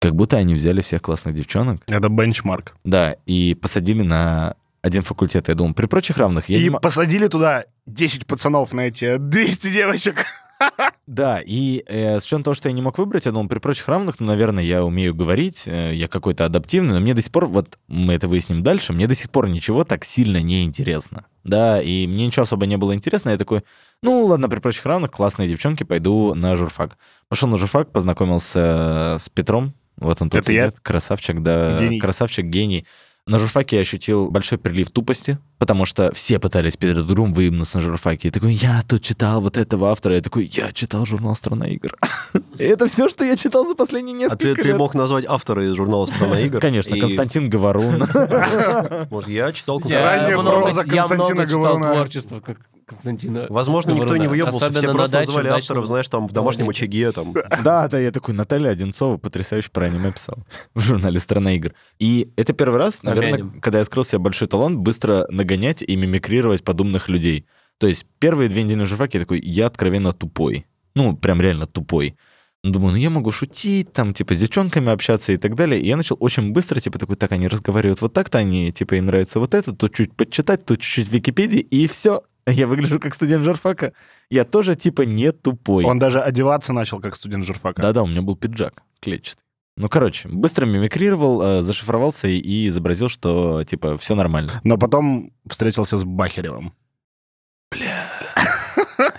S3: как будто они взяли всех классных девчонок,
S2: Это бенчмарк.
S3: да, и посадили на один факультет. Я думал, при прочих равных я
S2: И
S3: не
S2: посадили туда 10 пацанов на эти 200 девочек.
S3: Да, и э, с учетом того, что я не мог выбрать, я думал, при прочих равных, ну, наверное, я умею говорить, э, я какой-то адаптивный, но мне до сих пор, вот мы это выясним дальше, мне до сих пор ничего так сильно не интересно. Да, и мне ничего особо не было интересно, я такой, ну, ладно, при прочих равных, классные девчонки, пойду на журфак. Пошел на журфак, познакомился с Петром, вот он тут
S2: Это я?
S3: сидит, красавчик, да,
S2: Гений.
S3: красавчик, гений. На журфаке я ощутил большой прилив тупости, потому что все пытались перед другом выебнуться на журфаке. Я такой, я тут читал вот этого автора. Я такой, я читал журнал «Страна игр». И это все, что я читал за последние
S4: А
S3: несколько
S4: ты, ты
S3: лет.
S4: мог назвать автора из журнала «Страна игр»?
S3: Конечно,
S4: И,
S3: Константин Говорун.
S4: Может, я читал Константина
S2: проза
S5: я
S2: Константина
S5: много читал
S2: Говоруна.
S5: творчество как Константина.
S4: Возможно, никто не выебывался, все просто
S5: даче,
S4: называли авторов, знаешь, там, в домашнем очаге, там.
S3: Да, да, я такой, Наталья Одинцова потрясающе про аниме писала в журнале «Страна игр». И это первый раз, наверное, когда я открыл себе большой талант быстро нагонять и мимикрировать подобных людей. То есть первые две недели на журфаке я такой, я откровенно тупой. Ну, прям реально тупой. Ну, Думаю, ну я могу шутить, там, типа, с девчонками общаться и так далее. И я начал очень быстро, типа, такой, так, они разговаривают вот так-то, они, типа, им нравится вот это, тут чуть почитать, тут чуть-чуть в Википедии, и все. Я выгляжу как студент журфака. Я тоже, типа, не тупой.
S2: Он даже одеваться начал как студент журфака.
S3: Да-да, у меня был пиджак клетчатый. Ну, короче, быстро мимикрировал, э, зашифровался и изобразил, что, типа, все нормально.
S2: Но потом встретился с Бахеревым.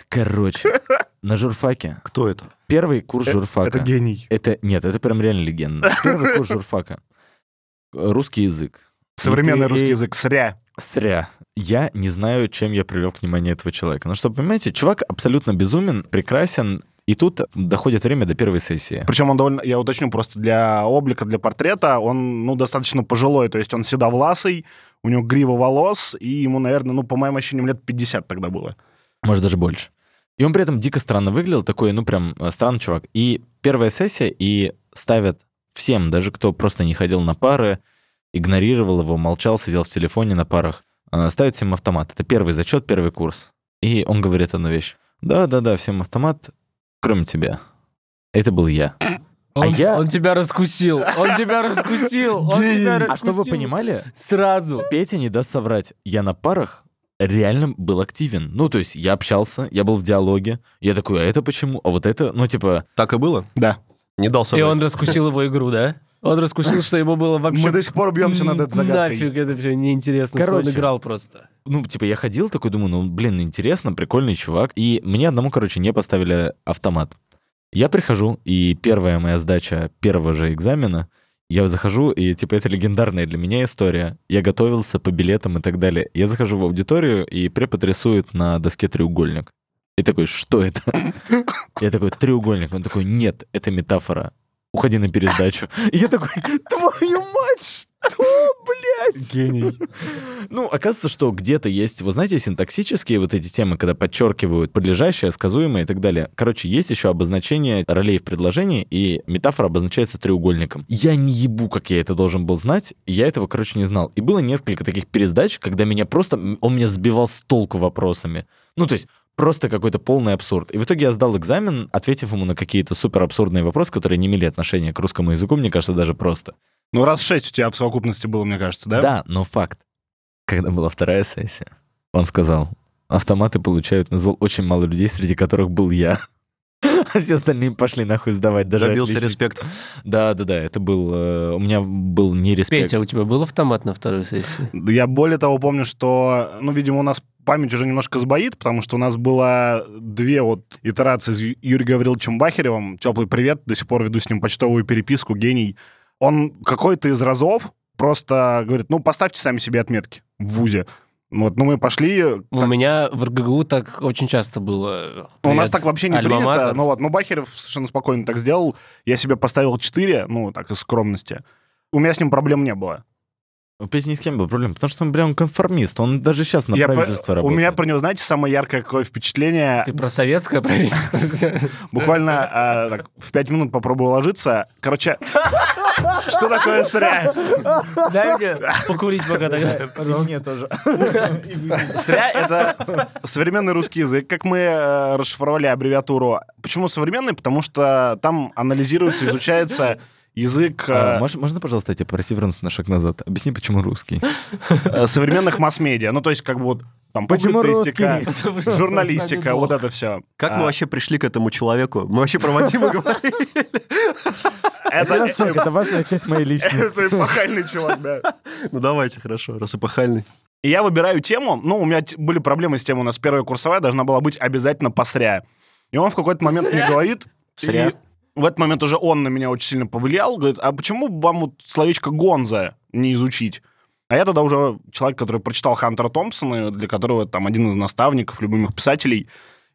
S3: Короче, на журфаке.
S4: Кто это?
S3: Первый курс
S2: Э,
S3: журфака.
S2: Это гений.
S3: Это, нет, это прям реально легенда. Первый курс журфака. Русский язык.
S2: Современный
S3: И ты-
S2: русский
S3: и-
S2: язык. Сря.
S3: Сря. Я не знаю, чем я привлек внимание этого человека. Ну что, понимаете, чувак абсолютно безумен, прекрасен, и тут доходит время до первой сессии.
S2: Причем он довольно, я уточню, просто для облика, для портрета он, ну, достаточно пожилой, то есть он седовласый, у него грива волос, и ему, наверное, ну, по моим ощущениям, лет 50 тогда было.
S3: Может, даже больше. И он при этом дико странно выглядел, такой, ну, прям э, странный чувак. И первая сессия, и ставят всем, даже кто просто не ходил на пары, игнорировал его, молчал, сидел в телефоне на парах, э, ставят всем автомат. Это первый зачет, первый курс. И он говорит одну вещь. Да-да-да, всем автомат, кроме тебя. Это был я.
S5: Он,
S3: А я-
S5: он тебя раскусил, он тебя раскусил, он тебя
S3: А чтобы вы
S5: раскусил.
S3: понимали,
S5: Сразу.
S3: Петя не даст соврать. Я на парах реально был активен. Ну, то есть я общался, я был в диалоге. Я такой, а это почему? А вот это, ну, типа,
S4: Так и было?
S2: Да.
S4: Не дал
S5: И
S4: соврать.
S5: он раскусил его игру, да? Он раскусил, что ему было вообще...
S2: Мы до сих пор бьемся над этой загадкой.
S5: Нафиг это все неинтересно.
S3: Короче.
S5: Он играл просто.
S3: ну, типа, я ходил такой, думаю, ну, блин, интересно, прикольный чувак. И мне одному, короче, не поставили автомат. Я прихожу, и первая моя сдача первого же экзамена, я захожу, и, типа, это легендарная для меня история. Я готовился по билетам и так далее. Я захожу в аудиторию, и препод рисует на доске треугольник. И такой, что это? Я такой, треугольник. Он такой, нет, это метафора. Уходи на пересдачу. И я такой, твою мать, что, блядь?
S2: Гений.
S3: Ну, оказывается, что где-то есть, вы знаете, синтаксические вот эти темы, когда подчеркивают подлежащее, сказуемое и так далее. Короче, есть еще обозначение ролей в предложении, и метафора обозначается треугольником. Я не ебу, как я это должен был знать, я этого, короче, не знал. И было несколько таких пересдач, когда меня просто... Он меня сбивал с толку вопросами. Ну, то есть, просто какой-то полный абсурд. И в итоге я сдал экзамен, ответив ему на какие-то супер абсурдные вопросы, которые не имели отношения к русскому языку, мне кажется, даже просто.
S2: Ну, раз шесть у тебя в совокупности было, мне кажется, да?
S3: Да, но факт. Когда была вторая сессия, он сказал, автоматы получают, назвал очень мало людей, среди которых был я. А все остальные пошли нахуй сдавать. Даже
S4: Добился
S3: отличники.
S4: респект.
S3: Да, да, да, это был... э, У меня был не респект.
S5: Петя, у тебя был автомат на второй сессии?
S2: Я более того помню, что, ну, видимо, у нас память уже немножко сбоит, потому что у нас было две вот итерации с Юрием Гавриловичем Бахеревым. Теплый привет, до сих пор веду с ним почтовую переписку, гений. Он какой-то из разов просто говорит, ну, поставьте сами себе отметки в ВУЗе. Вот, ну, мы пошли...
S5: У
S2: так-
S5: меня в РГГУ так очень часто было.
S2: Ну, у нас
S5: Привет,
S2: так вообще не принято. Ну вот, ну Бахерев совершенно спокойно так сделал. Я себе поставил 4, ну, так, из скромности. У меня с ним проблем не было.
S3: У Пети ни с кем был проблем, потому что он, бля, он конформист, он даже сейчас на
S2: Я про-
S3: правительство
S2: у
S3: работает.
S2: меня про него, знаете, самое яркое какое впечатление.
S5: Ты про советское правительство?
S2: Буквально а, в 5 минут попробую ложиться. Короче, что такое сря?
S5: Дай мне покурить пока тогда.
S3: Мне тоже.
S2: Сря — это современный русский язык, как мы э, расшифровали аббревиатуру. Почему современный? Потому что там анализируется, изучается язык
S3: А,
S2: э,
S3: мож- Можно, пожалуйста, я тебя попроси вернуться на шаг назад? Объясни, почему русский.
S2: э, современных масс-медиа. Ну, то есть, как бы вот там
S3: Почему
S2: публицистика,
S5: русский?
S2: Журналистика, вот это все.
S4: Как мы вообще пришли к этому человеку? Мы вообще про Вадима говорили.
S3: Это,
S2: Это,
S3: важная часть моей личности.
S2: это эпохальный чувак, да.
S4: Ну давайте, хорошо, раз эпохальный.
S2: И я выбираю тему. Ну, у меня были проблемы с темой. У нас первая курсовая должна была быть обязательно посря. И он в какой-то момент мне говорит...
S4: Сря.
S2: В этот момент уже он на меня очень сильно повлиял. Говорит, а почему вам вот словечко «гонза» не изучить? А я тогда уже человек, который прочитал Хантера Томпсона, для которого там один из наставников, любимых писателей.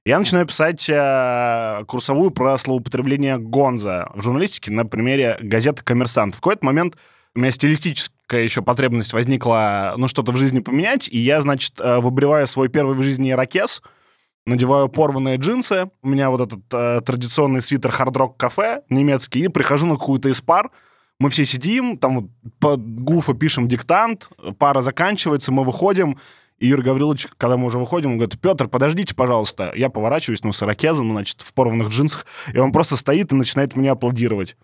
S2: Я начинаю писать э, курсовую про словоупотребление «гонза» в журналистике на примере газеты «Коммерсант». В какой-то момент у меня стилистическая еще потребность возникла, ну, что-то в жизни поменять, и я, значит, э, выбриваю свой первый в жизни ирокез, надеваю порванные джинсы, у меня вот этот э, традиционный свитер хард-рок кафе немецкий, и прихожу на какую-то из пар, мы все сидим, там вот под гуфа пишем диктант, пара заканчивается, мы выходим, и Юрий Гаврилович, когда мы уже выходим, он говорит, Петр, подождите, пожалуйста. Я поворачиваюсь, ну, с ирокезом, значит, в порванных джинсах, и он просто стоит и начинает мне аплодировать.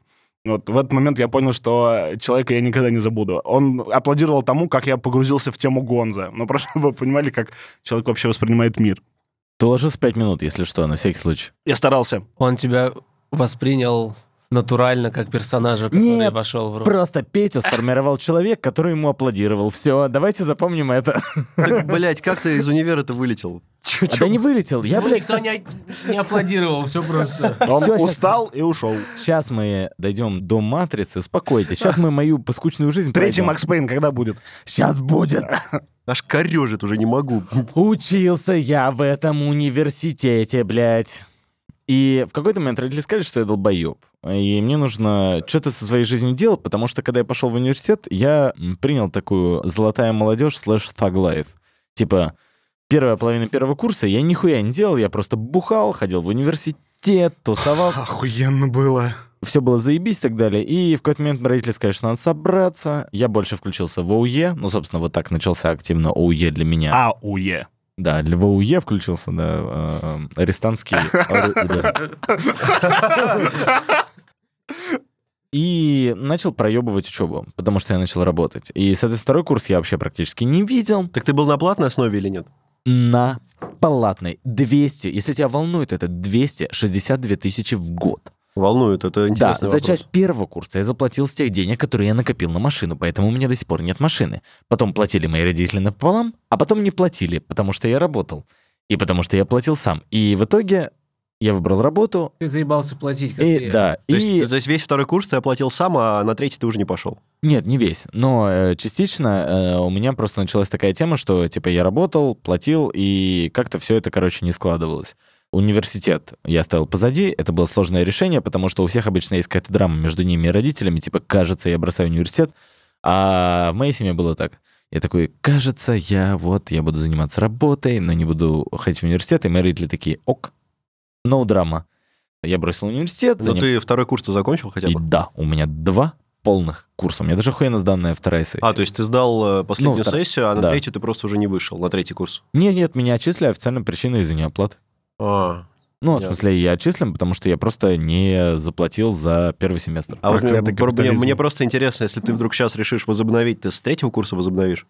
S2: Вот в этот момент я понял, что человека я никогда не забуду. Он аплодировал тому, как я погрузился в тему Гонза. Ну, просто вы понимали, как человек вообще воспринимает мир.
S3: Ты ложись 5 минут, если что, на всякий случай.
S2: Я старался.
S5: Он тебя воспринял натурально, как персонажа, который
S3: Нет,
S5: вошел в роль.
S3: Просто Петю сформировал человек, который ему аплодировал. Все, давайте запомним это.
S4: Так, блядь, как ты из универа-то вылетел? Чё-
S3: А
S4: чё?
S3: да не вылетел. Я,
S5: Ему
S3: блядь,
S5: никто не, не аплодировал, все просто.
S2: Он
S3: Всё, щас-
S2: устал и ушел.
S3: Сейчас мы дойдем до матрицы. Успокойтесь. Сейчас мы мою скучную жизнь
S2: Третий. Макс Пейн когда будет?
S3: Сейчас будет.
S4: Аж корежит уже не могу.
S3: Учился я в этом университете, блядь. И в какой-то момент родители сказали, что я долбоеб. И мне нужно что-то со своей жизнью делать, потому что когда я пошел в университет, я принял такую золотая молодежь слэш thug life. Типа, первая половина первого курса я нихуя не делал, я просто бухал, ходил в университет, тусовал.
S2: Охуенно было.
S3: все было заебись и так далее. И в какой-то момент родители сказали, что надо собраться. Я больше включился в ОУЕ. Ну, собственно, вот так начался активно ОУЕ для меня.
S2: А, АУЕ.
S3: Да, для ВУЕ включился, да, э, арестантский. И начал проебывать учебу, потому что я начал работать. И, соответственно, второй курс я вообще практически не видел.
S4: Так ты был на платной основе или нет?
S3: На платной 200, если тебя волнует это, 262 тысячи в год.
S4: Волнует, это
S3: Да,
S4: интересный
S3: за
S4: вопрос.
S3: часть первого курса я заплатил с тех денег, которые я накопил на машину, поэтому у меня до сих пор нет машины. Потом платили мои родители напополам, а потом не платили, потому что я работал. И потому что я платил сам. И в итоге я выбрал работу,
S5: Ты заебался платить, как
S3: и
S5: я.
S3: да,
S4: То,
S3: и...
S4: есть, то есть весь второй курс ты оплатил сам, а на третий ты уже не пошел?
S3: Нет, не весь, но э, частично э, у меня просто началась такая тема, что типа я работал, платил, и как-то все это, короче, не складывалось. Университет я оставил позади, это было сложное решение, потому что у всех обычно есть какая-то драма между ними и родителями, типа, кажется, я бросаю университет, а в моей семье было так. Я такой, кажется, я вот, я буду заниматься работой, но не буду ходить в университет, и мои родители такие, ок, no драма. Я бросил университет,
S4: Но
S3: заним-
S4: ты второй курс-то закончил хотя
S3: и
S4: бы?
S3: да, у меня два полных курса. У меня даже охуенно сданная вторая сессия.
S4: А, то есть ты сдал э, последнюю
S3: Ну, втор-
S4: сессию, а на
S3: да.
S4: третью ты просто уже не вышел, на третий курс?
S3: Нет, нет, меня отчислили официально причиной из-за неоплаты.
S4: А,
S3: Ну, в
S4: Ясно.
S3: смысле, я отчислен, потому что я просто не заплатил за первый семестр.
S4: а вот мне, мне- просто интересно, если ты вдруг сейчас решишь возобновить, ты с третьего курса возобновишь?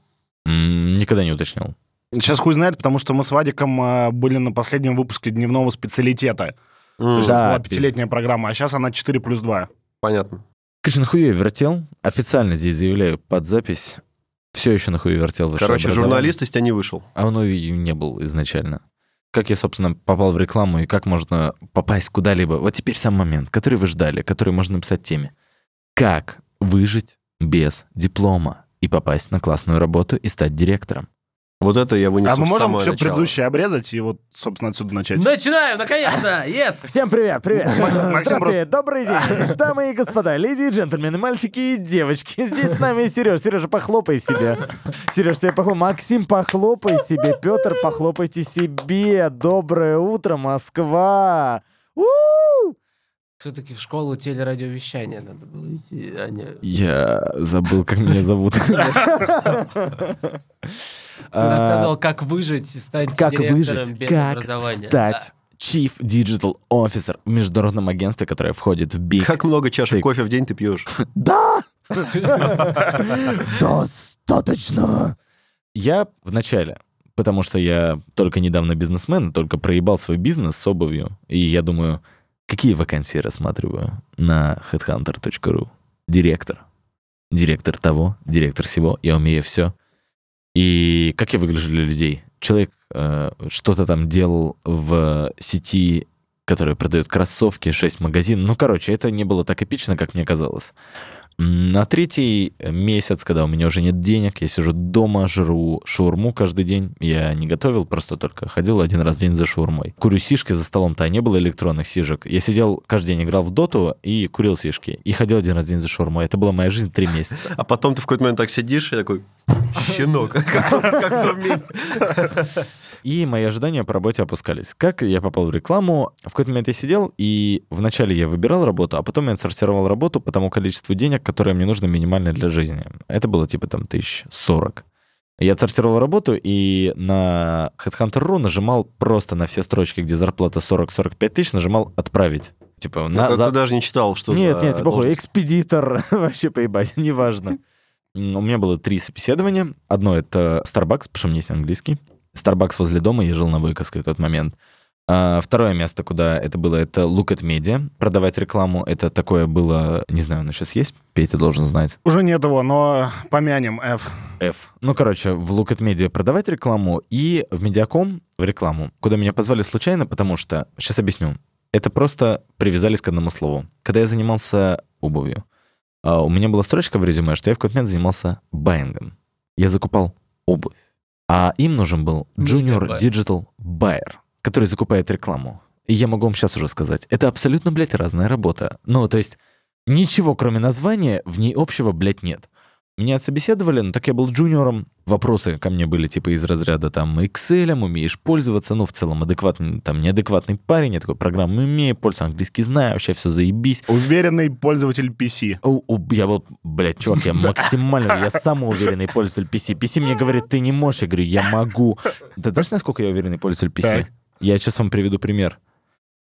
S3: Никогда не уточнял.
S2: Сейчас хуй знает, потому что мы с Вадиком э, были на последнем выпуске дневного специалитета. То есть у нас
S3: Да,
S2: была пятилетняя программа, а сейчас она 4 плюс 2.
S4: Понятно.
S3: Конечно, нахуй я вертел. Официально здесь заявляю под запись. Все еще нахуй вертел
S4: Короче, журналист из тебя не вышел.
S3: А он и не был изначально. Как я, собственно, попал в рекламу и как можно попасть куда-либо. Вот теперь сам момент, который вы ждали, который можно написать теме. Как выжить без диплома и попасть на классную работу и стать директором?
S4: Вот это я вынесу
S2: А мы можем все предыдущее обрезать и вот, собственно, отсюда начать?
S5: Начинаем, наконец-то! Yes!
S3: Всем привет, привет.
S2: Максим- Максим
S3: Здравствуйте, добрый день. Дамы и господа, леди и джентльмены, мальчики и девочки. Здесь с нами Сереж. Сережа, похлопай себе. Сереж, себе похлопай. Максим, похлопай себе. Петр, похлопайте себе. Доброе утро, Москва. У!
S5: Все-таки в школу телерадиовещания надо было идти, а не...
S3: Я забыл, как меня зовут.
S5: Ты рассказывал, как выжить и стать
S3: Как выжить,
S5: без
S3: как
S5: образования.
S3: стать Chief Digital Officer в международном агентстве, которое входит в Big
S4: Как много чашек
S3: Six.
S4: кофе в день ты пьешь?
S3: Да! Достаточно! Я в начале, потому что я только недавно бизнесмен, только проебал свой бизнес с обувью, и я думаю, какие вакансии рассматриваю на headhunter.ru? Директор. Директор того, директор всего, я умею все. И как я выгляжу для людей? Человек э, что-то там делал в сети, которая продает кроссовки, 6 магазинов. Ну, короче, это не было так эпично, как мне казалось. На третий месяц, когда у меня уже нет денег, я сижу дома, жру шаурму каждый день. Я не готовил, просто только ходил один раз в день за шаурмой. Курю сишки за столом-то, а не было электронных сишек. Я сидел каждый день, играл в доту и курил сишки. И ходил один раз в день за шаурмой. Это была моя жизнь три месяца.
S4: А потом ты в какой-то момент так сидишь и такой, щенок, как в том-
S3: И мои ожидания по работе опускались. Как я попал в рекламу? В какой-то момент я сидел, и вначале я выбирал работу, а потом я отсортировал работу по тому количеству денег, которое мне нужно минимально для жизни. Это было типа там тысяч сорок. Я отсортировал работу и на Headhunter.ru нажимал просто на все строчки, где зарплата 40-45 тысяч, нажимал «Отправить». Типа, на,
S4: Ты
S3: за-
S4: ты даже не читал, что
S3: нет,
S4: за
S3: нет, типа,
S4: должность.
S3: экспедитор, вообще поебать, неважно. У меня было три собеседования. Одно — это Starbucks, потому что у меня есть английский. Starbucks возле дома, я жил на Выковской в тот момент. А, второе место, куда это было, это Look at Media. Продавать рекламу, это такое было, не знаю, оно сейчас есть? Петя должен знать.
S2: Уже нет его, но помянем F.
S3: F. Ну, короче, в Look at Media продавать рекламу и в Медиаком в рекламу, куда меня позвали случайно, потому что, сейчас объясню, это просто привязались к одному слову. Когда я занимался обувью, а, у меня была строчка в резюме, что я в какой-то момент занимался байингом. Я закупал обувь. А им нужен был Junior. Digital Buyer, который закупает рекламу. И я могу вам сейчас уже сказать, это абсолютно, блядь, разная работа. Ну, то есть ничего, кроме названия, в ней общего, блядь, нет. Меня отсобеседовали, но так я был джуниором. Вопросы ко мне были типа из разряда там Excel, умеешь пользоваться, ну в целом адекватный, там неадекватный парень, я такой программу умею, пользоваться английский знаю, вообще все заебись.
S2: Уверенный пользователь PC.
S3: У- у- Я был, блядь, чувак, я максимально, я самый уверенный пользователь PC. PC мне говорит, ты не можешь, я говорю, я могу. Ты знаешь, насколько я уверенный пользователь PC?
S2: Так.
S3: Я сейчас вам приведу пример.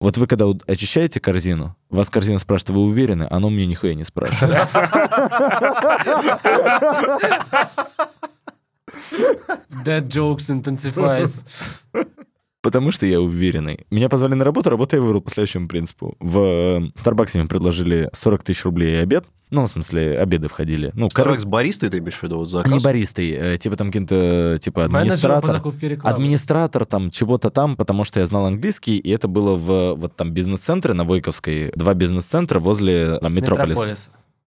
S3: Вот вы когда очищаете корзину, вас корзина спрашивает, вы уверены? Оно мне нихуя не спрашивает.
S5: That jokes intensifies.
S3: Потому что я уверенный. Меня позвали на работу, работу я выбрал по следующему принципу. В э, Starbucks мне предложили 40 тысяч рублей и обед. Ну, в смысле, обеды входили. Ну,
S4: Starbucks баристы ты имеешь в виду? Вот за
S3: Не баристой, э, типа там каким-то, типа, администратор. Администратор там чего-то там, потому что я знал английский, и это было в вот там бизнес-центре на Войковской, два бизнес-центра возле там, Метрополиса.
S5: Метрополис.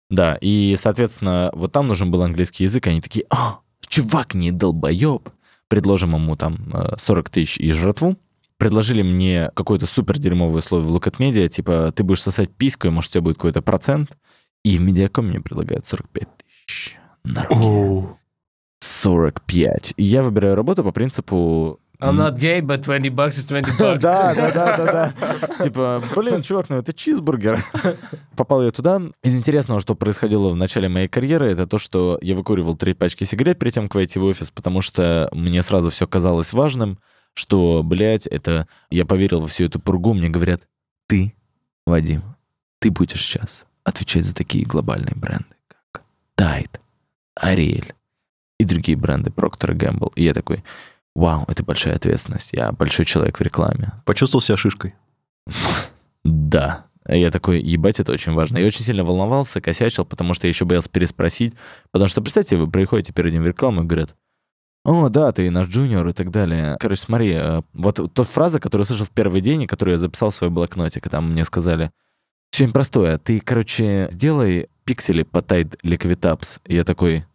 S3: Да, и, соответственно, вот там нужен был английский язык, они такие, а, чувак, не долбоеб, предложим ему там э, 40 тысяч и жратву, предложили мне какое-то супер дерьмовое слово в Look at Media, типа, ты будешь сосать письку, и, может, у тебя будет какой-то процент, и в Медиаком мне предлагают 45 тысяч на руки. 45. И я выбираю работу по принципу...
S5: I'm not gay, but 20 bucks is 20 bucks.
S3: Да, да, да, да, да. Типа, блин, чувак, ну это чизбургер. Попал я туда. Из интересного, что происходило в начале моей карьеры, это то, что я выкуривал три пачки сигарет перед тем, как войти в офис, потому что мне сразу все казалось важным, что, блядь, это... Я поверил во всю эту пургу, мне говорят, ты, Вадим, ты будешь сейчас отвечать за такие глобальные бренды, как Tide, Ariel и другие бренды Procter Gamble. И я такой, вау, это большая ответственность, я большой человек в рекламе.
S4: Почувствовал себя шишкой.
S3: Да. Я такой, ебать, это очень важно. Я очень сильно волновался, косячил, потому что я еще боялся переспросить. Потому что, представьте, вы приходите перед ним в рекламу и говорят, о, да, ты наш джуниор и так далее. Короче, смотри, э, вот та фраза, которую я слышал в первый день, и которую я записал в свой блокнотик, когда мне сказали, все очень простое, ты, короче, сделай пиксели по Tide Liquid Apps. Я такой,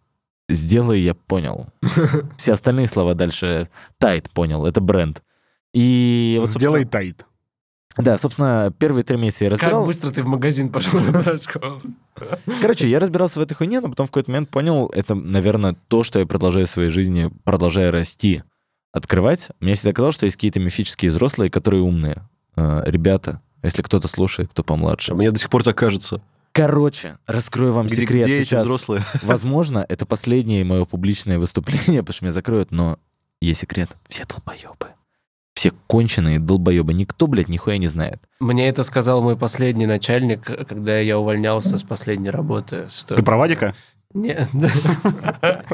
S3: сделай, я понял. Все остальные слова дальше Tide понял, это бренд. И вот,
S2: Сделай тайт.
S3: да, собственно, первые три месяца я
S5: Как
S3: разбирал.
S5: быстро ты в магазин пошел на порошку.
S3: Короче, я разбирался в этой хуйне, но потом в какой-то момент понял, это, наверное, то, что я продолжаю в своей жизни, продолжая расти, открывать. Мне всегда казалось, что есть какие-то мифические взрослые, которые умные. Э, ребята, если кто-то слушает, кто помладше.
S4: Мне до сих пор так кажется.
S3: Короче, раскрою вам
S4: Где,
S3: секрет
S4: где эти
S3: сейчас.
S4: взрослые?
S3: Возможно, это последнее мое публичное выступление, потому что меня закроют, но есть секрет. Все долбоебы. Все конченые долбоебы. Никто, блядь, нихуя не знает.
S5: Мне это сказал мой последний начальник, когда я увольнялся с последней работы. Что...
S2: Ты про Вадика?
S5: Не, да.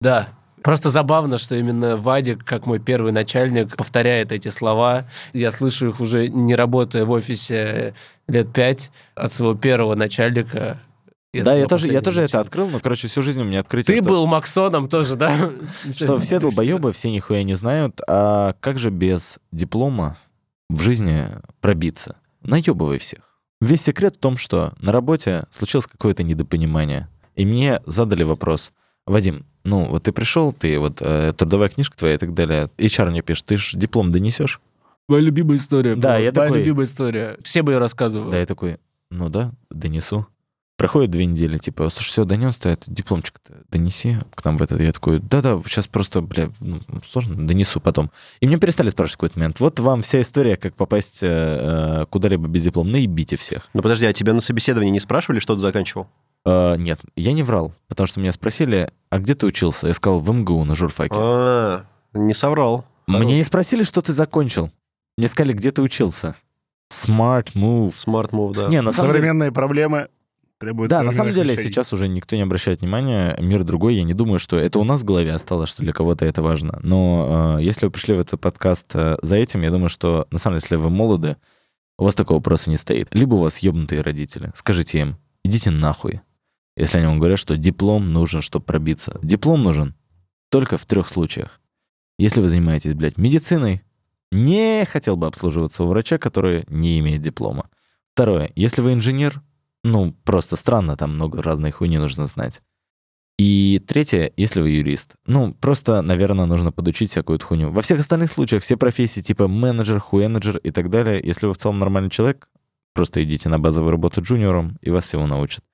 S5: Да. Просто забавно, что именно Вадик, как мой первый начальник, повторяет эти слова. Я слышу их уже не работая в офисе лет пять от своего первого начальника. от
S3: да, я тоже, я тоже это открыл, но, короче, всю жизнь у меня открытие.
S5: Ты
S3: что-
S5: был Максоном тоже, да?
S3: Что все долбоебы, все нихуя не знают, а как же без диплома в жизни пробиться? Наебывай всех. Весь секрет в том, что на работе случилось какое-то недопонимание. И мне задали вопрос. Вадим, ну вот ты пришел, ты вот э, трудовая книжка твоя и так далее. HR мне пишет, ты же диплом донесешь?
S5: Моя любимая история.
S3: Да,
S5: была.
S3: я
S5: Моя
S3: такой-
S5: любимая история. Все бы ее рассказывали.
S3: Да, я такой, ну да, донесу. Проходит две недели, типа, слушай, все, донес ты этот дипломчик донеси к нам в этот. Я такой, да-да, сейчас просто, бля, ну, сложно, донесу потом. И мне перестали спрашивать в какой-то момент. Вот вам вся история, как попасть э, э, куда-либо без диплома. Наебите всех.
S4: Ну подожди, а тебя на собеседовании не спрашивали, что ты заканчивал?
S3: Э, нет, я не врал, потому что меня спросили, а где ты учился? Я сказал, в МГУ на журфаке.
S4: А, не соврал.
S3: Мне не спросили, что ты закончил. Мне сказали, где ты учился. Smart move.
S4: Smart move, да.
S3: Не, на самом деле...
S2: Современные проблемы. Требуется
S3: Да, на самом деле
S2: вещей.
S3: сейчас уже никто не обращает внимания, мир другой. Я не думаю, что это у нас в голове осталось, что для кого-то это важно. Но э, если вы пришли в этот подкаст э, за этим, я думаю, что на самом деле, если вы молоды, у вас такого вопроса не стоит. Либо у вас ебнутые родители. Скажите им, идите нахуй. Если они вам говорят, что диплом нужен, чтобы пробиться. Диплом нужен только в трех случаях. Если вы занимаетесь, блядь, медициной, не хотел бы обслуживаться у врача, который не имеет диплома. Второе, если вы инженер, ну, просто странно, там много разной хуйни нужно знать. И третье, если вы юрист, ну, просто, наверное, нужно подучить всякую хуйню. Во всех остальных случаях все профессии типа менеджер, хуенеджер и так далее, если вы в целом нормальный человек, просто идите на базовую работу джуниором, и вас всего научат.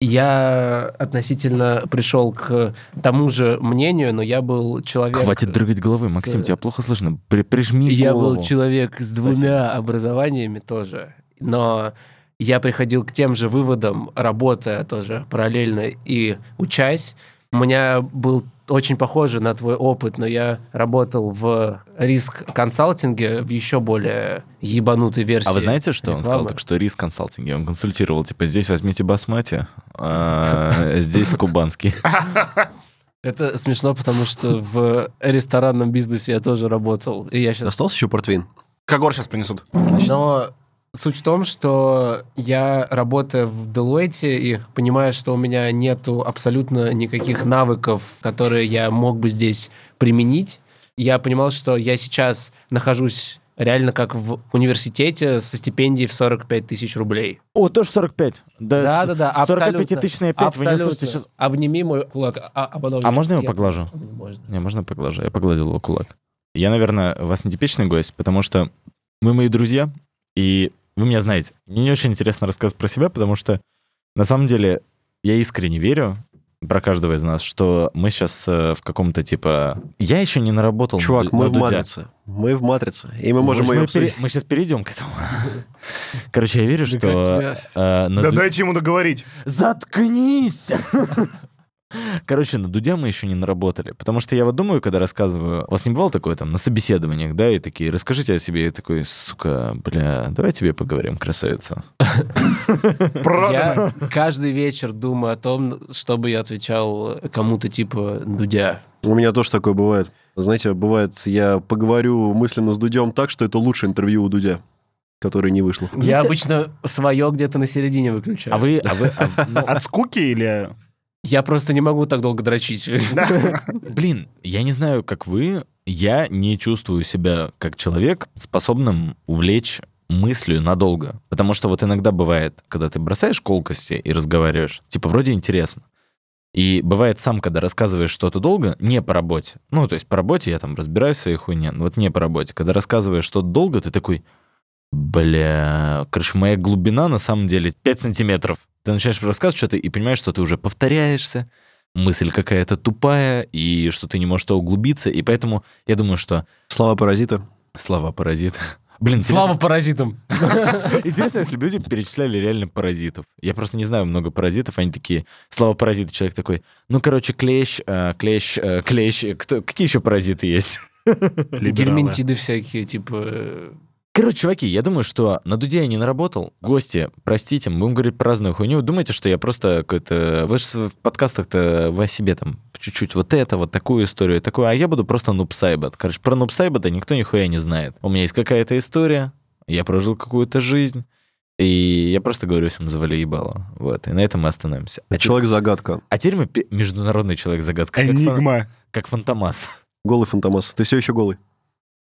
S5: Я относительно пришел к тому же мнению, но я был человек...
S3: Хватит дрыгать головы,
S5: с-
S3: Максим, тебя плохо слышно. При- прижми
S5: Я
S3: голову.
S5: был человек с двумя образованиями тоже, но я приходил к тем же выводам, работая тоже параллельно и учась. У меня был очень похожий на твой опыт, но я работал в риск-консалтинге в еще более ебанутой версии.
S3: А вы знаете, что он сказал?
S5: рекламы.
S3: Так что риск консалтинге. Он консультировал, типа, здесь возьмите басмати, а здесь кубанский.
S5: Это смешно, потому что в ресторанном бизнесе я тоже работал, и я сейчас
S4: Остался еще портвейн?
S2: Когор сейчас принесут.
S5: Но суть в том, что я работаю в Deloitte и понимаю, что у меня нету абсолютно никаких навыков, которые я мог бы здесь применить. Я понимал, что я сейчас нахожусь реально как в университете со стипендией в 45 тысяч рублей.
S3: О, тоже 45. Да,
S5: Да, да, да, абсолютно.
S3: 45-тысячный опять в
S5: Абсолютно.
S3: университете сейчас.
S5: Обними мой кулак, а, а потом...
S3: А можно я его поглажу?
S5: Можно.
S3: Не, можно поглажу? Я погладил его кулак. Я, наверное, вас нетипичный гость, потому что мы мои друзья, и вы меня знаете. Мне не очень интересно рассказывать про себя, потому что на самом деле я искренне верю про каждого из нас, что мы сейчас э, в каком-то типа... Я еще не наработал
S4: Чувак,
S3: на
S4: мы в
S3: Дудя.
S4: матрице. Мы в матрице. И мы можем
S3: Мы-
S4: ее
S3: мы, пере- мы сейчас перейдем к этому. Короче, я верю, что... э, на
S2: Да
S3: Ду-
S2: дайте ему договорить.
S3: Заткнись! Короче, на Дудя мы еще не наработали. Потому что я вот думаю, когда рассказываю... У вас не бывало такое там на собеседованиях, да, и такие, расскажите о себе, и такой, сука, бля, давай тебе поговорим, красавица.
S5: Я каждый вечер думаю о том, чтобы я отвечал кому-то типа Дудя.
S4: У меня тоже такое бывает. Знаете, бывает, я поговорю мысленно с Дудем так, что это лучшее интервью у Дудя, которое не вышло.
S5: Я обычно свое где-то на середине выключаю.
S3: А вы... А вы а- ну,
S2: От скуки или...
S5: Я просто не могу так долго дрочить.
S3: блин, я не знаю, как вы, я не чувствую себя как человек, способным увлечь мыслью надолго. Потому что вот иногда бывает, когда ты бросаешь колкости и разговариваешь, типа вроде интересно. И бывает сам, когда рассказываешь что-то долго, не по работе. Ну, то есть по работе я там разбираюсь в своей хуйне, но вот не по работе. Когда рассказываешь что-то долго, ты такой, бля, короче, моя глубина на самом деле 5 сантиметров. Ты начинаешь рассказывать что-то и понимаешь, что ты уже повторяешься, мысль какая-то тупая, и что ты не можешь то углубиться, и поэтому я думаю, что
S4: Слова паразита.
S3: слова паразит. Блин,
S5: Слава паразитам.
S3: интересно, интересно, если бы люди перечисляли реально паразитов. Я просто не знаю много паразитов, они такие, слова паразиты, человек такой, ну, короче, клещ, э, клещ, э, клещ, кто, какие еще паразиты есть?
S5: Гельминтиды всякие, типа...
S3: Короче, чуваки, я думаю, что на Дуде я не наработал. Гости, простите, мы будем говорить про разную хуйню. Думаете, что я просто какой-то... Вы же в подкастах-то вы о себе там чуть-чуть вот это, вот такую историю, такую, а я буду просто нубсайбот. Короче, про нубсайбота никто нихуя не знает. У меня есть какая-то история, я прожил какую-то жизнь, и я просто говорю всем, завали ебало. Вот, и на этом мы остановимся. А,
S4: Человек-загадка.
S3: а теперь мы международный человек-загадка. Как, фан-
S2: Энигма.
S3: как Фантомас.
S4: Голый фантомас. Ты все еще голый.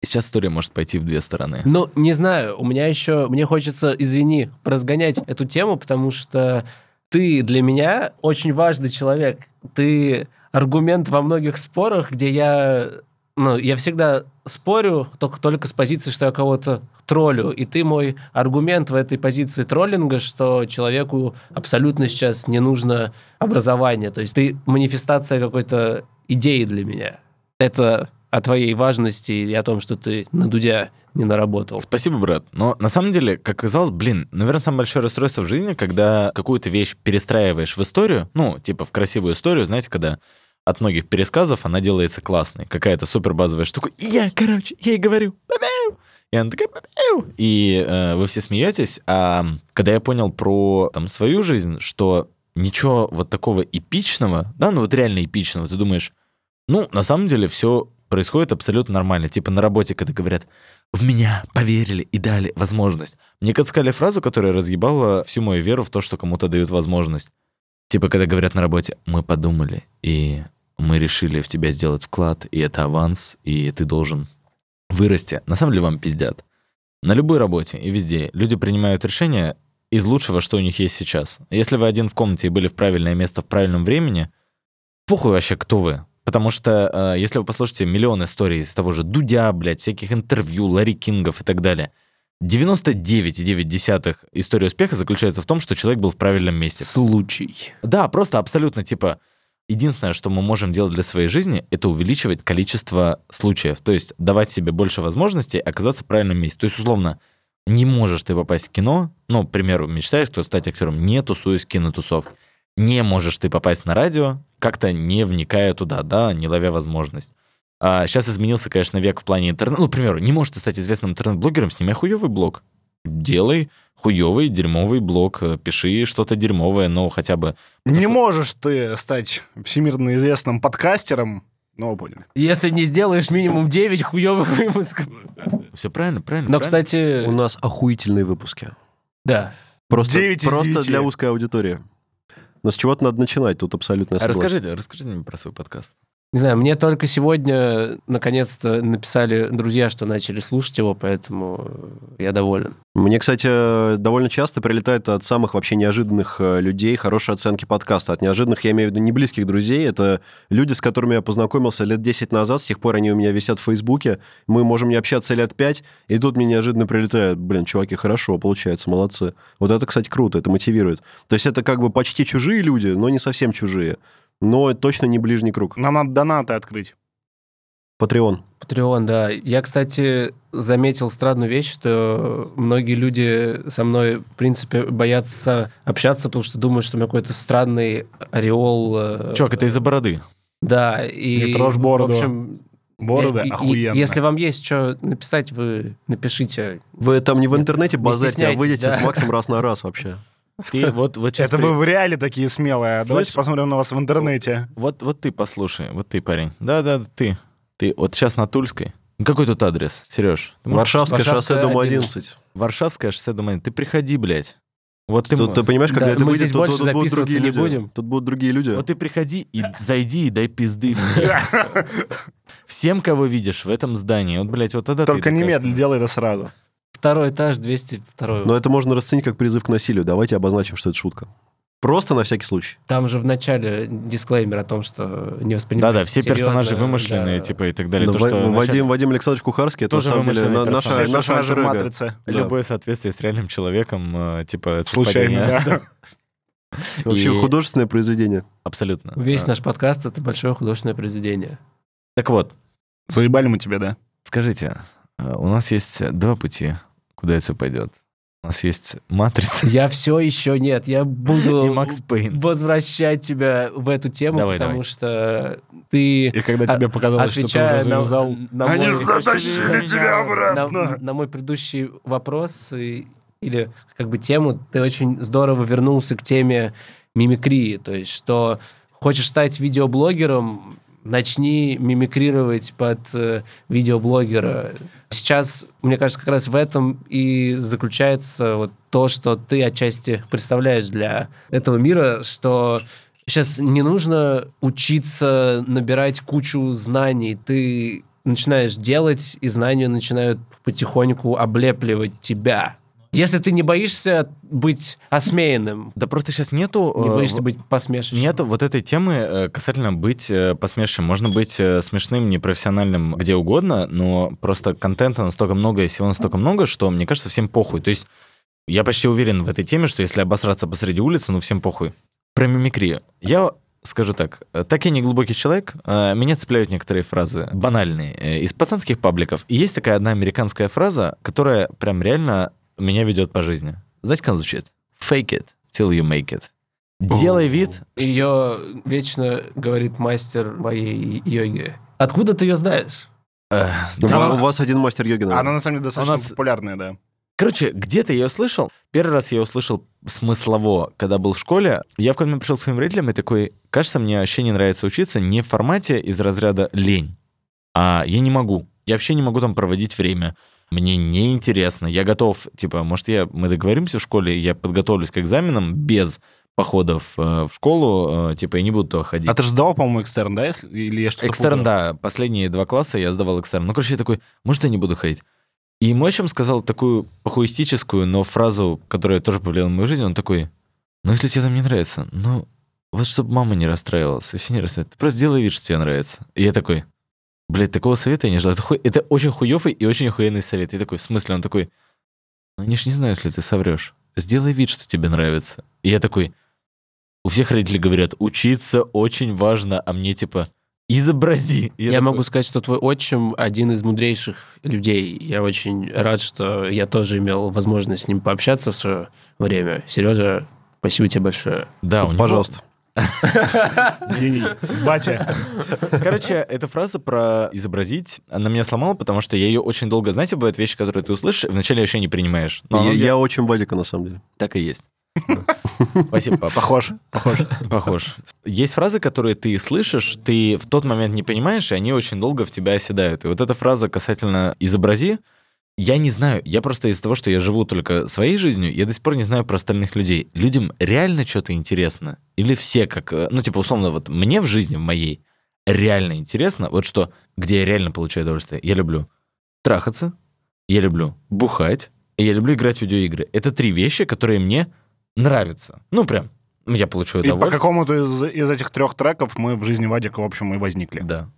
S3: Сейчас история может пойти в две стороны.
S5: Ну, не знаю, у меня еще... Мне хочется, извини, разгонять эту тему, потому что ты для меня очень важный человек. Ты аргумент во многих спорах, где я... Ну, я всегда спорю только, только с позиции, что я кого-то троллю. И ты мой аргумент в этой позиции троллинга, что человеку абсолютно сейчас не нужно образование. То есть ты манифестация какой-то идеи для меня. Это о твоей важности и о том, что ты на Дудя не наработал.
S3: Спасибо, брат. Но на самом деле, как оказалось, блин, наверное, самое большое расстройство в жизни, когда какую-то вещь перестраиваешь в историю, ну, типа в красивую историю, знаете, когда от многих пересказов она делается классной. Какая-то супер базовая штука. И я, короче, и говорю. И она такая... И э, вы все смеетесь. А когда я понял про там, свою жизнь, что ничего вот такого эпичного, да, ну вот реально эпичного, ты думаешь, ну, на самом деле все происходит абсолютно нормально. Типа на работе, когда говорят, в меня поверили и дали возможность. Мне сказали фразу, которая разъебала всю мою веру в то, что кому-то дают возможность. Типа, когда говорят на работе, мы подумали, и мы решили в тебя сделать вклад, и это аванс, и ты должен вырасти. На самом деле вам пиздят. На любой работе и везде люди принимают решения из лучшего, что у них есть сейчас. Если вы один в комнате и были в правильное место в правильном времени, похуй вообще, кто вы. Потому что э, если вы послушаете миллион историй из того же Дудя, блядь, всяких интервью, Ларри Кингов и так далее, 99,9 история успеха заключается в том, что человек был в правильном месте.
S5: Случай.
S3: Да, просто абсолютно, типа, единственное, что мы можем делать для своей жизни, это увеличивать количество случаев. То есть давать себе больше возможностей оказаться в правильном месте. То есть, условно, не можешь ты попасть в кино, ну, к примеру, мечтаешь, кто стать актером, не тусуясь в кинотусовке. Не можешь ты попасть на радио, как-то не вникая туда, да, не ловя возможность. А сейчас изменился, конечно, век в плане интернета. Ну, к примеру, не можешь ты стать известным интернет-блогером, снимай хуёвый блог. Делай хуёвый, дерьмовый блог, э, пиши что-то дерьмовое, но хотя бы...
S2: Не можешь ты стать всемирно известным подкастером, ну, вы поняли.
S5: Если не сделаешь минимум 9 хуевых выпусков.
S3: Все правильно, правильно.
S5: Но,
S3: правильно.
S5: кстати,
S4: У нас охуительные выпуски.
S5: да.
S4: Просто,
S2: 9 из
S4: просто
S2: 10.
S4: для узкой аудитории. Но с чего-то надо начинать, тут абсолютно
S3: А
S4: согласен.
S3: расскажите, расскажите мне про свой подкаст.
S5: Не знаю, мне только сегодня наконец-то написали друзья, что начали слушать его, поэтому я доволен.
S4: Мне, кстати, довольно часто прилетает от самых вообще неожиданных э, людей хорошие оценки подкаста. От неожиданных я имею в виду не близких друзей, это люди, с которыми я познакомился лет 10 назад, с тех пор они у меня висят в Фейсбуке, мы можем не общаться лет 5, и тут мне неожиданно прилетает, блин, чуваки, хорошо, получается, молодцы. Вот это, кстати, круто, это мотивирует. То есть это как бы почти чужие люди, но не совсем чужие. Но точно не ближний круг.
S2: Нам надо донаты открыть.
S4: Патреон.
S5: Патреон, да. Я, кстати, заметил странную вещь, что многие люди со мной, в принципе, боятся общаться, потому что думают, что у меня какой-то странный ореол. э,
S3: Чувак, это из-за бороды.
S5: Да, и...
S2: Не трожь бороду.
S5: В общем,
S2: Бороды
S5: и- и-
S2: охуенно.
S5: Если вам есть что написать, вы напишите.
S4: Вы там не в интернете
S5: Не
S4: базарьте, а выйдете
S5: да.
S4: с Максом раз на раз вообще.
S3: Ты вот, вот сейчас
S2: Это вы в реале такие смелые. а Давайте
S3: Слышь?
S2: посмотрим на вас в интернете.
S3: Вот, вот ты послушай, вот ты, парень. Да-да, ты. Ты вот сейчас на Тульской. Какой тут адрес, Сереж? Ты можешь-
S4: Варшавское шоссе, дом
S5: 11.
S4: 11.
S3: Варшавское шоссе дома. один. Ты приходи, блядь. Вот ты,
S4: Тут, ты понимаешь, когда
S5: Да,
S4: это выйдет,
S5: здесь
S4: тут, будут другие
S5: не
S4: люди.
S5: будем.
S4: Тут будут другие люди.
S3: вот ты приходи и зайди и дай пизды всем. Всем, кого видишь в этом здании. Вот, блядь, вот тогда ты
S2: Только немедленно делай это сразу.
S5: Второй этаж, 202.
S4: Но это можно расценить как призыв к насилию. Давайте обозначим, что это шутка. Просто на всякий случай.
S5: Там же в начале дисклеймер о том, что не воспринимайте
S3: Да-да, все
S5: серьезно,
S3: персонажи вымышленные,
S5: да.
S3: типа, и так далее.
S4: Но
S3: То,
S4: Ва-
S3: что
S4: Вадим,
S3: вначале-
S4: Вадим Александрович Кухарский, это на
S3: Тоже
S4: самом деле на- наша, наша альтер-эго.
S2: матрице.
S4: Да.
S3: Любое соответствие с реальным человеком, э, типа,
S2: Случайно, да.
S4: Вообще
S3: И-
S4: художественное произведение.
S3: Абсолютно.
S5: Весь
S3: А,
S5: наш подкаст — это большое художественное произведение.
S3: Так вот,
S2: Заебали мы тебя, да?
S3: скажите, э, у нас есть два пути, куда это пойдет. У нас есть матрица
S5: Я все еще нет, я буду
S3: и Макс Пейн.
S5: возвращать тебя в эту тему,
S3: Давай,
S5: потому
S3: давай.
S5: что ты
S2: И когда тебе показалось, что ты уже
S5: на,
S2: завязал...
S5: на
S2: Они
S5: мой,
S2: затащили тебя
S5: на,
S2: обратно.
S5: на мой предыдущий вопрос и- или как бы тему, ты очень здорово вернулся к теме мимикрии, то есть что хочешь стать видеоблогером, начни мимикрировать под э, видеоблогера. Сейчас, мне кажется, как раз в этом и заключается вот то, что ты отчасти представляешь для этого мира, что сейчас не нужно учиться набирать кучу знаний. Ты начинаешь делать, и знания начинают потихоньку облепливать тебя. Если ты не боишься быть осмеянным,
S3: Да просто сейчас нету...
S5: не
S3: э,
S5: боишься быть посмешищем.
S3: Нету вот этой темы э, касательно быть э, посмешищем. Можно быть смешным, непрофессиональным где угодно, но просто контента настолько много и всего настолько много, что, мне кажется, всем похуй. То есть я почти уверен в этой теме, что если обосраться посреди улицы, ну всем похуй. Про мимикрию. Я скажу так, так я не глубокий человек, меня цепляют некоторые фразы, банальные, из пацанских пабликов. И есть такая одна американская фраза, которая прям реально меня ведет по жизни. Знаете, как она звучит? Fake it till you make it. Делай вид,
S5: Ее вечно говорит мастер моей йоги. Откуда ты ее знаешь?
S3: Э,
S4: У
S3: да.
S4: У вас один мастер йоги, наверное.
S2: Она на самом деле достаточно
S3: нас-
S2: популярная, да.
S3: Короче, где-то я ее слышал. Первый раз я услышал смыслово, когда был в школе. Я в какой-то момент пришел к своим родителям и такой, кажется, мне вообще не нравится учиться не в формате из разряда лень, а я не могу. Я вообще не могу там проводить время. Мне неинтересно. Я готов, типа, может, я, мы договоримся в школе, я подготовлюсь к экзаменам без походов э, в школу, э, типа, я не буду туда ходить.
S2: А ты же сдавал, по-моему, экстерн, да? если- Или я что-то
S3: Экстерн, да. Последние два класса я сдавал экстерн. Ну, короче, я такой, может, я не буду ходить. И мой отчим сказал такую похуистическую, но фразу, которая тоже повлияла на мою жизнь. Он такой, ну, если тебе там не нравится, ну, вот чтобы мама не расстраивалась, и все не расстраивались, ты просто сделай вид, что тебе нравится. И я такой, блядь, такого совета я не ждал. Это, хуй- это очень хуёвый и очень охуенный совет. И такой, в смысле? Он такой, ну, они ж не знают, если ты соврешь. Сделай вид, что тебе нравится. И я такой, у всех родители говорят, учиться очень важно, а мне типа, изобрази. И
S5: Я,
S3: такой,
S5: могу сказать, что твой отчим один из мудрейших людей. Я очень рад, что я тоже имел возможность с ним пообщаться в свое время. Сережа, спасибо тебе большое.
S3: Да, у него-
S4: Пожалуйста.
S2: Гений. Батя.
S3: Короче, эта фраза про изобразить, она меня сломала, потому что я ее очень долго... Знаете, бывают вещи, которые ты услышишь, и вначале вообще не принимаешь. Но
S4: Я, я очень Вадика, на самом деле.
S3: так и есть. Спасибо.
S2: Похож. Похож.
S3: Похож. Есть фразы, которые ты слышишь, ты в тот момент не понимаешь, и они очень долго в тебя оседают. И вот эта фраза касательно «изобрази», я не знаю, я просто из-за того, что я живу только своей жизнью, я до сих пор не знаю про остальных людей. Людям реально что-то интересно? Или все как... э, Ну, типа, условно, вот мне в жизни, в моей, реально интересно, вот что, где я реально получаю удовольствие. Я люблю трахаться, я люблю бухать, и я люблю играть в видеоигры. Это три вещи, которые мне нравятся. Ну, прям, я получу
S2: И по
S3: удовольствие.
S2: какому-то из, из этих трех треков мы в жизни Вадика, в общем, и возникли.
S3: Да.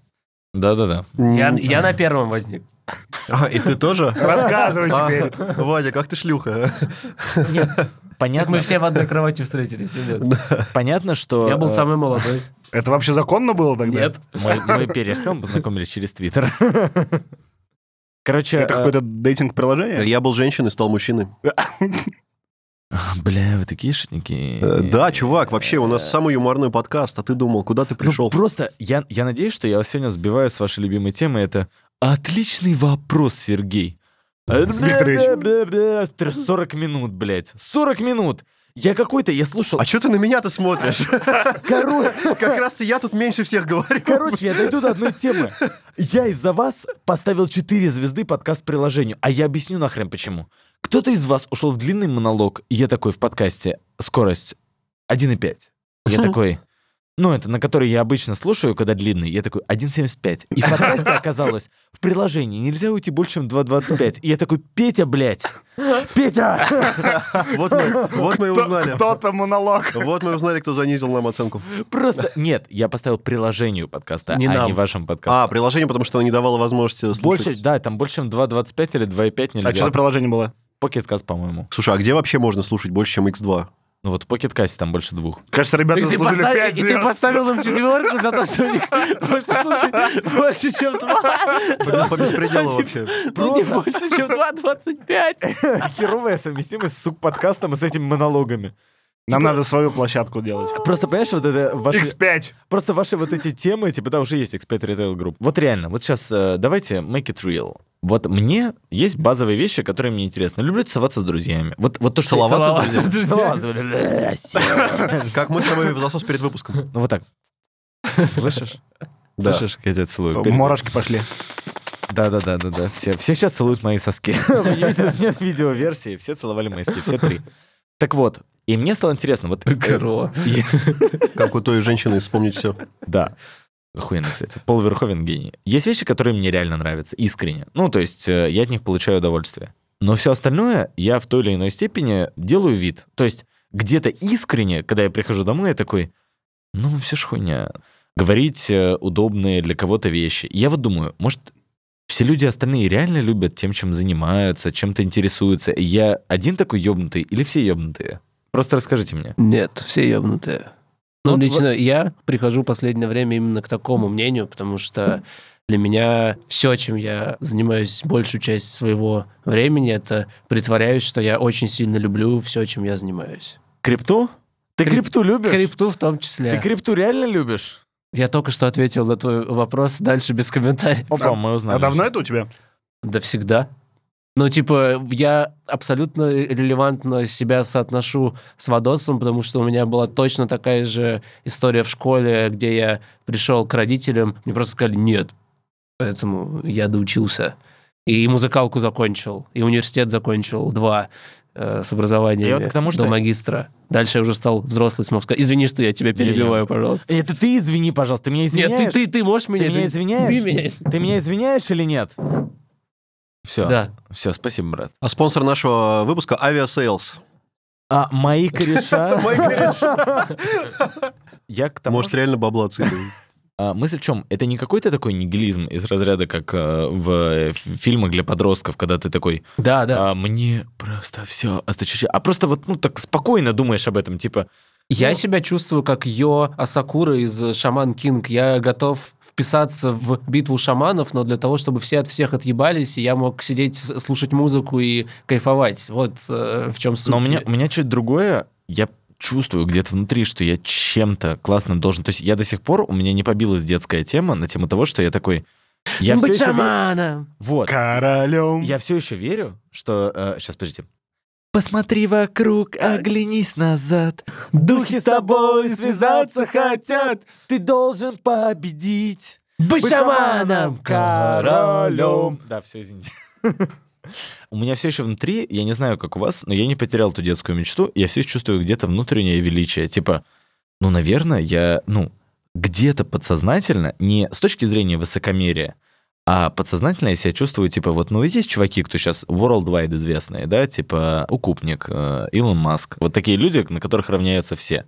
S3: Да-да-да.
S5: Я, я на первом возник.
S4: А, и ты тоже?
S2: Рассказывай
S4: А,
S2: теперь.
S4: Вадя, как ты шлюха?
S5: Так
S3: Понятно,
S5: мы все в одной кровати встретились, или нет?
S3: понятно, что...
S5: Я был
S3: э,
S5: самый молодой.
S2: Это вообще законно было тогда?
S5: Нет.
S3: Мы, мы познакомились через Твиттер. Короче,
S2: Это
S3: э,
S2: какое-то дейтинг-приложение?
S4: Я был женщиной, стал мужчиной.
S3: Бля, вы такие шутники.
S4: Э, Да, чувак, вообще у нас самый юморной подкаст, а ты думал, куда ты
S3: Ну,
S4: пришел?
S3: просто я, я надеюсь, что я сегодня сбиваю с вашей любимой темы. Это отличный вопрос, Сергей.
S2: Викторович.
S3: 40 минут, блядь. 40 минут. Я какой-то, я слушал...
S4: А что ты на меня-то смотришь?
S3: Короче,
S4: Как раз я тут меньше всех говорю.
S3: Короче, я дойду до одной темы. Я из-за вас поставил 4 звезды подкаст приложению, а я объясню нахрен почему. Кто-то из вас ушел в длинный монолог, и я такой в подкасте скорость 1,5. Я такой, ну, это на который я обычно слушаю, когда длинный, я такой 1,75. И в подкасте оказалось, в приложении нельзя уйти больше, чем 2,25. И я такой, Петя, блядь, Петя!
S4: Вот мы, вот мы и узнали.
S2: Кто-то монолог.
S4: Вот мы узнали, кто занизил нам оценку.
S3: Просто, нет, я поставил приложению подкаста,
S5: Не
S3: а
S5: нам.
S3: не вашим подкастом.
S4: А, приложение, потому что оно не давало возможности слушать.
S3: Больше, да, там больше, чем 2,25 или 2,5 нельзя.
S2: А что за приложение было?
S3: Покеткаст, по-моему.
S4: Слушай, а где вообще можно слушать больше, чем X2?
S3: Ну вот в покеткасте там больше двух.
S2: Кажется, ребята
S5: И
S2: заслужили
S5: поставил,
S2: 5
S5: и ты поставил им четверку за то, что у них больше, слушай, больше, чем два.
S4: Блин, по беспределу вообще.
S5: Не больше, чем 2,25.
S3: Херовая совместимость с сук-подкастом и с этими монологами.
S2: Нам надо свою площадку делать.
S3: Просто, понимаешь, вот это ваши...
S2: X5.
S3: Просто ваши вот эти темы, типа, да, уже есть Expert Retail Group. Вот реально, вот сейчас давайте make it real. Вот мне есть базовые вещи, которые мне интересны. Люблю целоваться с друзьями. Вот, вот то, что...
S4: Целоваться с
S5: Целоваться с друзьями.
S3: Целоваться.
S4: Как мы с тобой в засос перед выпуском.
S3: Ну вот так. Слышишь?
S4: Да.
S3: Слышишь, как я тебя целую? Перед-
S2: Морожки пошли.
S3: Да, да, да, да, да. Все, все сейчас целуют мои соски. Нет видеоверсии, все целовали мои соски, все три. Так вот, и мне стало интересно, вот... э, я-
S4: Как у той женщины вспомнить все.
S3: Да. Охуенно, кстати. Пол Верховен гений. Есть вещи, которые мне реально нравятся, искренне. Ну, то есть э, я от них получаю удовольствие. Но все остальное я в той или иной степени делаю вид. То есть где-то искренне, когда я прихожу домой, я такой, ну, все ж хуйня. Говорить э, удобные для кого-то вещи. Я вот думаю, может, все люди остальные реально любят тем, чем занимаются, чем-то интересуются. И я один такой ёбнутый или все ёбнутые? Просто расскажите мне.
S5: Нет, все ебнутые. Ну,
S3: Вот
S5: лично я прихожу в последнее время именно к такому мнению, потому что для меня все, чем я занимаюсь большую часть своего времени, это притворяюсь, что я очень сильно люблю все, чем я занимаюсь.
S3: Крипту? Ты
S5: Крип-
S3: крипту любишь?
S5: Крипту в том числе.
S3: Ты крипту реально любишь?
S5: Я только что ответил на твой вопрос, дальше без комментариев.
S3: Опа,
S2: А-
S3: мы узнали.
S2: А давно это у тебя?
S5: Да всегда. Ну, типа, я абсолютно релевантно себя соотношу с Вадосом, потому что у меня была точно такая же история в школе, где я пришел к родителям, мне просто сказали «нет». Поэтому я доучился. И музыкалку закончил, и университет закончил, два э, с образованием
S3: вот тому, что-
S5: до магистра. Дальше я уже стал взрослый, смог сказать. Извини, что я тебя перебиваю, пожалуйста.
S3: Это ты извини, пожалуйста, ты меня извиняешь?
S5: Нет, ты, ты, ты можешь меня,
S3: Ты меня
S5: извинить?
S3: извиняешь?
S5: Ты меня.
S3: Ты меня извиняешь или нет? Все.
S5: Да.
S3: Все, спасибо, брат.
S4: А спонсор нашего выпуска Aviasales.
S3: А мои кореша...
S4: Мои кореша.
S3: Я к тому,
S4: Может, реально бабла.
S3: А, мысль в чем? Это не какой-то такой нигилизм из разряда, как э, в э, ф- фильмах для подростков, когда ты такой,
S5: Да, да.
S3: «А, мне просто все осточертело». А просто вот, ну, так спокойно думаешь об этом, типа,
S5: Я
S3: Ну-
S5: себя чувствую как Йо Асакура из Шаман Кинг. Я готов вписаться в битву шаманов, но для того, чтобы все от всех отъебались, и я мог сидеть, слушать музыку и кайфовать. Вот э, в чем суть.
S3: но у меня, у меня что-то другое, я чувствую где-то внутри, что я чем-то классным должен... То есть я до сих пор, у меня не побилась детская тема на тему того, что я такой... Я
S5: Быть шаманом!
S3: Вот.
S2: Королем.
S3: Я все еще верю, что... сейчас, подождите. Посмотри вокруг, оглянись назад. Духи с тобой связаться хотят. Ты должен победить.
S5: Быть шаманом!
S3: королем. Да, все, извините. У меня все еще внутри, я не знаю, как у вас, но я не потерял ту детскую мечту, я все еще чувствую где-то внутреннее величие. Типа, ну, наверное, я, ну, где-то подсознательно, не с точки зрения высокомерия, а подсознательно я себя чувствую, типа, вот, ну, есть чуваки, кто сейчас worldwide известные, да, типа, Укупник, э, Илон Маск, вот такие люди, на которых равняются все,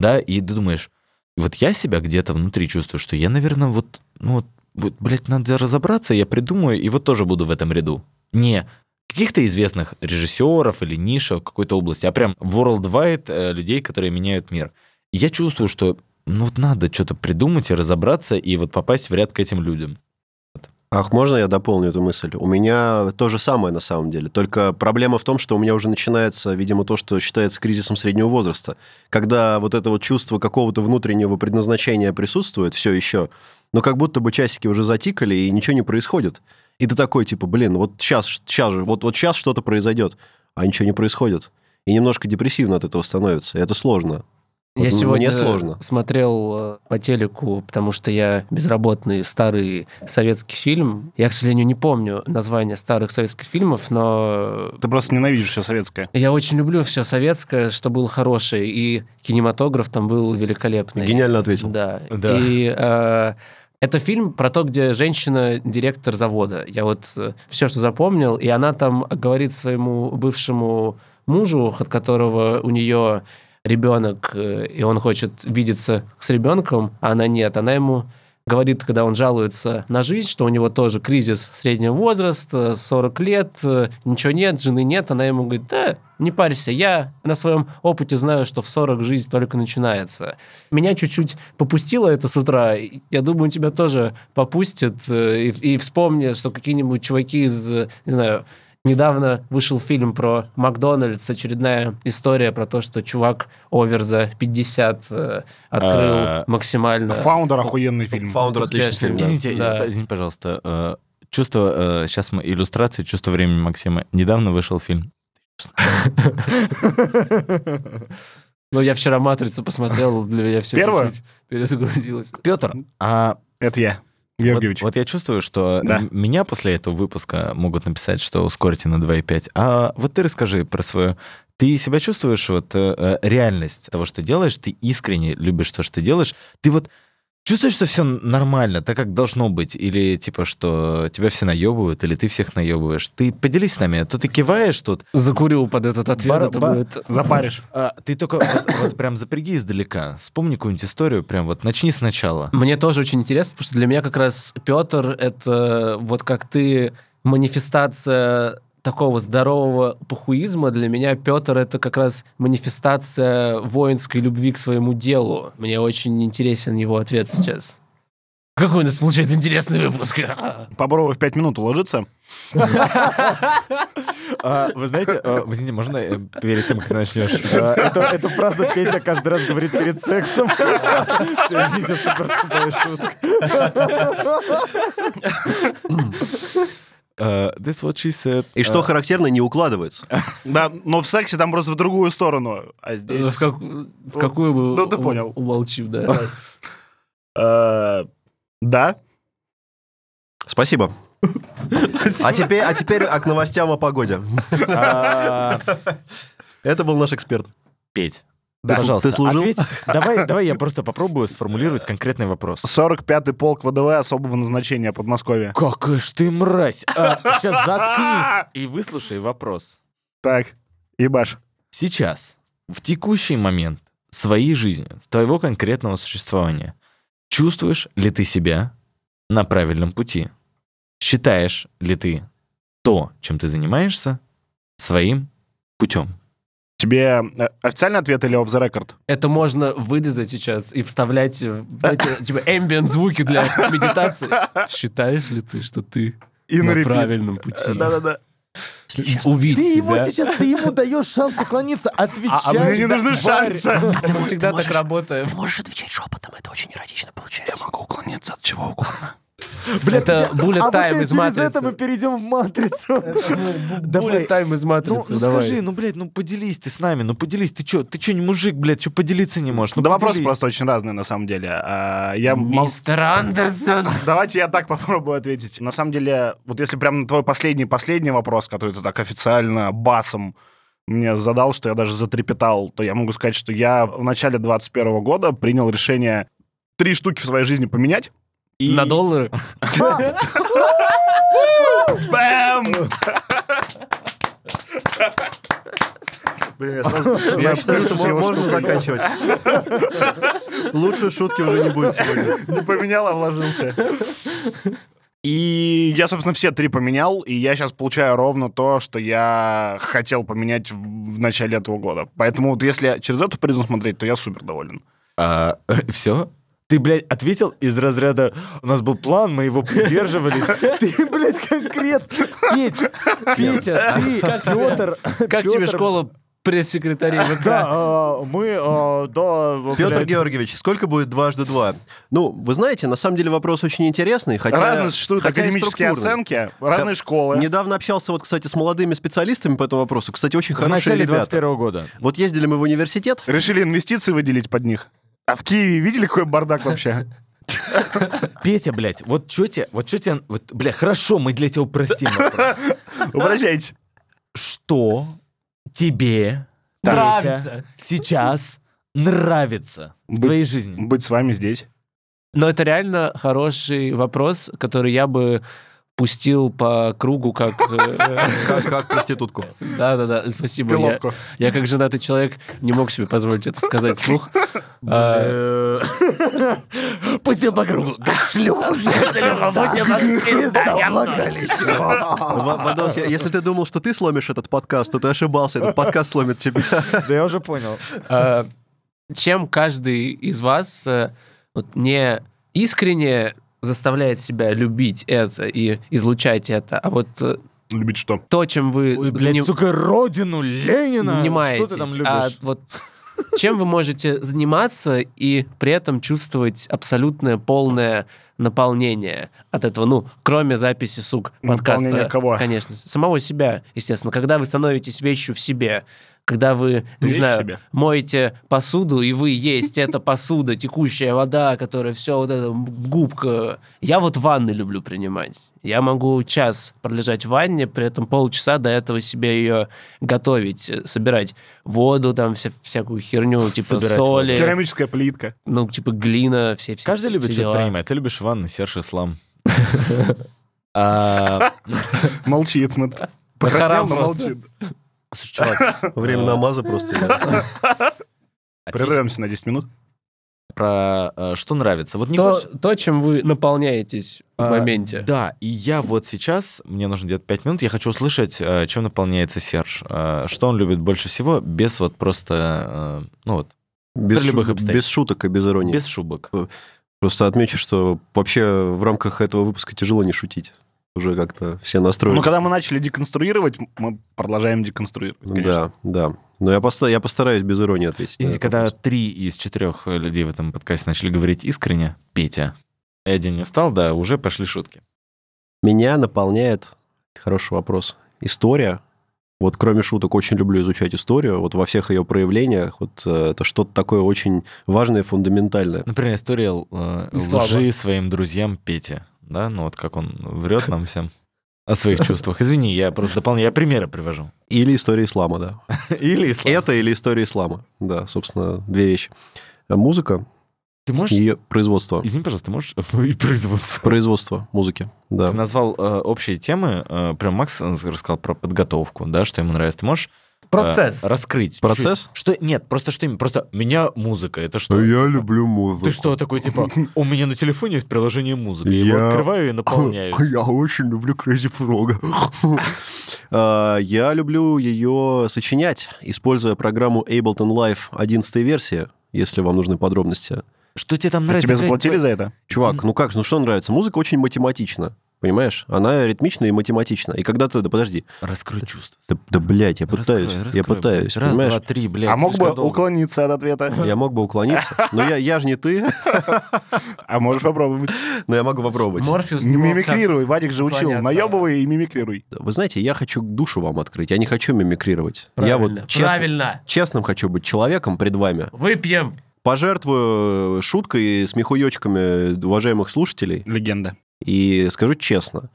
S3: да, и ты думаешь, вот я себя где-то внутри чувствую, что я, наверное, вот, ну, вот, блядь, надо разобраться, я придумаю, и вот тоже буду в этом ряду. Не каких-то известных режиссеров или ниша какой-то области, а прям worldwide э, людей, которые меняют мир. Я чувствую, что ну вот надо что-то придумать и разобраться, и вот попасть в ряд к этим людям.
S4: Ах, можно я дополню эту мысль? У меня то же самое на самом деле. Только проблема в том, что у меня уже начинается, видимо, то, что считается кризисом среднего возраста. Когда вот это вот чувство какого-то внутреннего предназначения присутствует все еще, но как будто бы часики уже затикали, и ничего не происходит. И ты такой, типа, блин, вот сейчас, сейчас же, вот, вот сейчас что-то произойдет, а ничего не происходит. И немножко депрессивно от этого становится. И это сложно.
S5: Я
S4: Вот
S5: сегодня
S4: Мне сложно.
S5: смотрел э, по телеку, потому что я безработный старый советский фильм. Я, к сожалению, не помню название старых советских фильмов, но
S2: Ты просто ненавидишь все советское.
S5: я очень люблю все советское, что было хорошее, и кинематограф там был великолепный.
S4: Гениально ответил.
S5: Да.
S3: Да.
S5: И э, это фильм про то, где женщина директор завода. Я вот все, что запомнил, и она там говорит своему бывшему мужу, от которого у нее ребенок, э, и он хочет видеться с ребенком, а она нет. Она ему говорит, когда он жалуется на жизнь, что у него тоже кризис среднего возраста, 40 лет, э, ничего нет, жены нет. Она ему говорит, да, не парься, я на своем опыте знаю, что в 40 жизнь только начинается. Меня чуть-чуть попустило это с утра. Я думаю, тебя тоже попустит. э, И, и вспомни, что какие-нибудь чуваки из, не знаю, Недавно вышел фильм про Макдональдс, очередная история про то, что чувак over за 50 э, открыл
S3: А,
S5: максимально...
S2: Founder охуенный фильм.
S4: Founder отличный фильм, да.
S3: Извините,
S5: Да.
S3: извините, пожалуйста. э, Чувство, сейчас мы иллюстрации, чувство времени Максима. Недавно вышел фильм.
S5: Ну, я вчера «Матрицу» посмотрел, для меня все
S2: Первую?
S5: перезагрузилось. Петр,
S3: А
S2: Это я, Георгиевич.
S3: вот я чувствую, что
S2: Да.
S3: м- меня после этого выпуска могут написать, что ускорьте на 2,5. А вот ты расскажи про свою... Ты себя чувствуешь, вот э, э, реальность того, что делаешь, ты искренне любишь то, что делаешь, ты вот чувствуешь, что все нормально, так как должно быть, или типа, что тебя все наебывают, или ты всех наебываешь. Ты поделись с нами, а то ты киваешь тут,
S5: закурю под этот ответ.
S3: Бар-
S5: это
S3: бар-
S5: будет...
S2: Запаришь.
S3: а ты только вот, вот прям запряги издалека, вспомни какую-нибудь историю, прям вот начни сначала.
S5: Мне тоже очень интересно, потому что для меня как раз Петр — это вот как ты манифестация такого здорового похуизма. Для меня Петр — это как раз манифестация воинской любви к своему делу. Мне очень интересен его ответ сейчас. Какой у нас получается интересный выпуск.
S2: Боброва в пять минут уложится.
S3: А, Вы знаете, вы извините, можно перед тем, как начнешь? э, Эту фразу Петя каждый раз говорит перед сексом. Все, извините, это просто шутка. Э, That's what she said.
S4: И что характерно, не укладывается.
S2: Да, но в сексе там просто в другую сторону. А здесь...
S5: В как- в какую мы
S2: Ну, ты понял.
S5: умолчим, да.
S2: э, Да.
S4: Спасибо. А теперь, а теперь к новостям о погоде. Это был наш эксперт.
S3: Петь,
S4: Да.
S3: пожалуйста,
S4: Ты служил?
S3: ответь. Давай, давай я просто попробую сформулировать конкретный вопрос.
S2: 45-й полк ВДВ особого назначения Подмосковья.
S3: Какая ж ты мразь! сейчас заткнись и выслушай вопрос.
S2: Так, ебаш.
S3: Сейчас, в текущий момент своей жизни, твоего конкретного существования, чувствуешь ли ты себя на правильном пути? Считаешь ли ты то, чем ты занимаешься, своим путем?
S2: Тебе э, официальный ответ или off the record?
S5: Это можно вырезать сейчас и вставлять, э, знаете, типа ambient звуки для медитации. Считаешь ли ты, что ты
S2: И
S5: на
S2: на
S5: правильном пути?
S2: Да-да-да.
S1: Честно,
S5: Увидь себя.
S3: сейчас, ты ему даешь шанс уклониться. Отвечай.
S2: А мне не нужны шансы.
S5: Мы всегда так работаем.
S1: ты можешь отвечать шепотом, это очень эротично получается.
S2: могу уклониться от чего угодно.
S5: Это bullet
S3: А
S5: time
S3: и
S5: из
S3: через это мы перейдем в матрицу. Давай.
S5: Bullet time из
S3: Ну,
S5: матрицы,
S3: ну
S5: давай.
S3: скажи, ну, блядь, ну поделись ты с нами, ну поделись, ты чё, ты чё, не мужик, блядь, чё поделиться не можешь? Ну,
S2: Да вопросы просто очень разные, на самом деле. А, Я
S5: Мистер Андерсон.
S2: Давайте я так попробую ответить. На самом деле, вот если прям на твой последний-последний вопрос, который ты так официально басом мне задал, что я даже затрепетал, то я могу сказать, что я в начале 21 года принял решение три штуки в своей жизни поменять. И...
S5: На доллары?
S2: Бэм! Блин, я сразу
S4: Я считаю, что можно заканчивать. Лучше шутки уже не будет сегодня.
S2: Не поменял, а вложился. И я, собственно, все три поменял, и я сейчас получаю ровно то, что я хотел поменять в, начале этого года. Поэтому вот если через эту призму смотреть, то я супер доволен.
S3: все? Ты, блядь, ответил из разряда «У нас был план, мы его придерживались». Ты, блядь, конкретно. Петь, Петя, ты, Петр.
S5: Как тебе школа пресс-секретарей ВК?
S3: Да, а, мы, а, да,
S4: Петр Георгиевич, сколько будет дважды два? Ну, вы знаете, на самом деле вопрос очень интересный, хотя...
S2: разные существуют академические оценки, разные школы.
S4: Недавно общался вот, кстати, с молодыми специалистами по этому вопросу. Кстати, очень
S3: В
S4: хорошие
S3: начале
S4: ребята.
S3: 21 года.
S4: Вот ездили мы в университет.
S2: Решили инвестиции выделить под них. А в Киеве видели, какой бардак вообще?
S3: Петя, блядь, вот что тебе, вот что тебе, вот, бля, хорошо, мы для тебя упростим. вопрос.
S2: Обращайтесь.
S3: Что тебе, Петя,
S5: Нравится.
S3: сейчас нравится в твоей жизни?
S2: Быть с вами здесь.
S5: Но это реально хороший вопрос, который я бы пустил по кругу как... э,
S4: Как, проститутку.
S5: Да-да-да, спасибо. Я, как женатый человек не мог себе позволить это сказать вслух. А,
S3: Пустил по кругу, шлюха.
S4: Вадос, если ты думал, что ты сломишь этот подкаст, то ты ошибался. Этот подкаст сломит тебя.
S3: Да я уже понял.
S5: а, Чем каждый из вас э, не искренне заставляет себя любить это и излучать это, а вот э,
S2: Любить что?
S5: то, чем вы
S3: Ой, блядь,
S5: заним-
S3: сука, родину Ленина.
S5: занимаетесь,
S3: Что ты там
S5: а
S3: любишь?
S5: вот чем вы можете заниматься и при этом чувствовать абсолютное полное наполнение от этого, ну, кроме записи, сук, подкаста.
S2: Наполнение кого?
S5: Конечно, самого себя, естественно. Когда вы становитесь вещью в себе, когда вы, не знаю,
S2: себе.
S5: моете посуду, и вы есть эта посуда, текущая вода, которая все вот это губка. Я вот ванны люблю принимать. Я могу час пролежать в ванне, при этом полчаса до этого себе ее готовить, э, собирать воду, там вся, всякую херню, типа
S3: Собирать
S5: соли,
S2: Керамическая плитка.
S5: ну, типа глина, все, все
S3: Каждый
S5: все-
S3: любит что-то принимать. Ты любишь ванны, Серж Ислам. А,
S2: Молчит. Покраснел, но молчит.
S3: Слушай, чувак,
S4: Время намаза просто. да.
S2: Прервемся на 10 минут.
S3: про э, что нравится. Вот не
S5: То,
S3: хочешь-
S5: то, чем вы наполняетесь в
S3: А,
S5: моменте.
S3: Да, и я вот сейчас, мне нужно где-то 5 минут, я хочу услышать, э, чем наполняется Серж. Э, Что он любит больше всего, без вот просто, э, ну вот,
S4: Без,
S3: любых обстоятельствах.
S4: без шуток и без иронии.
S3: без шубок.
S4: Просто отмечу, что вообще в рамках этого выпуска тяжело не шутить. Уже как-то все настроены.
S2: Ну, когда мы начали деконструировать, мы продолжаем деконструировать, конечно.
S4: Да, да. Но я, поста- я постараюсь без иронии ответить.
S3: Извините, когда
S4: вопрос.
S3: три из четырех людей в этом подкасте начали говорить искренне, Петя, и один не стал, да, уже пошли шутки.
S4: Меня наполняет, хороший вопрос, история. Вот кроме шуток очень люблю изучать историю. Вот во всех ее проявлениях вот э, это что-то такое очень важное, фундаментальное.
S3: Например, история э, лжи своим друзьям Пете. Да, ну вот как он врет нам всем о своих чувствах. Извини, я просто дополняю, я примеры привожу.
S4: Или история ислама, да.
S3: Или ислам.
S4: Это или история ислама. Да, собственно, две вещи. Музыка,
S3: Ты можешь...
S4: ее производство.
S3: Извини, пожалуйста, ты можешь и производство.
S4: Производство музыки, да.
S3: Ты назвал э, общие темы, э, прям Макс рассказал про подготовку, да, что ему нравится. Ты можешь э,
S5: Процесс.
S3: раскрыть?
S4: Процесс?
S3: чуть-чуть? Что нет, просто что именно? Просто меня музыка, это что?
S4: люблю музыку.
S3: Ты что, такой, типа, у меня на телефоне есть приложение музыки, я его
S4: Я-
S3: открываю и наполняю.
S4: Я очень люблю Crazy Frog. А, Я люблю ее сочинять, используя программу Ableton Live 11 версии, если вам нужны подробности.
S3: Что тебе там нравится?
S2: Тебе заплатили за это?
S4: Чувак, ну как, ну что нравится? Музыка очень математична, понимаешь? Она ритмична и математична. И когда ты, да подожди,
S3: Раскрой чувства.
S4: да, да блядь, я
S3: Раскрой,
S4: пытаюсь, я
S3: раскрой,
S4: пытаюсь,
S3: блядь. Раз,
S4: понимаешь?
S3: два, три, блядь.
S2: а мог бы
S3: долго.
S2: уклониться от ответа?
S4: Я мог бы уклониться, но я, я же не ты,
S2: А можешь попробовать.
S4: но я могу попробовать.
S5: Морфеус
S2: Не мимикрируй, Вадик же учил. Наебывай и мимикрируй.
S4: Вы знаете, я хочу душу вам открыть, я не хочу мимикрировать. Я вот честно-
S5: правильно.
S4: честным хочу быть человеком пред вами.
S5: Выпьем.
S4: Пожертвую шуткой с михуёчками уважаемых слушателей
S2: Легенда.
S4: И скажу честно.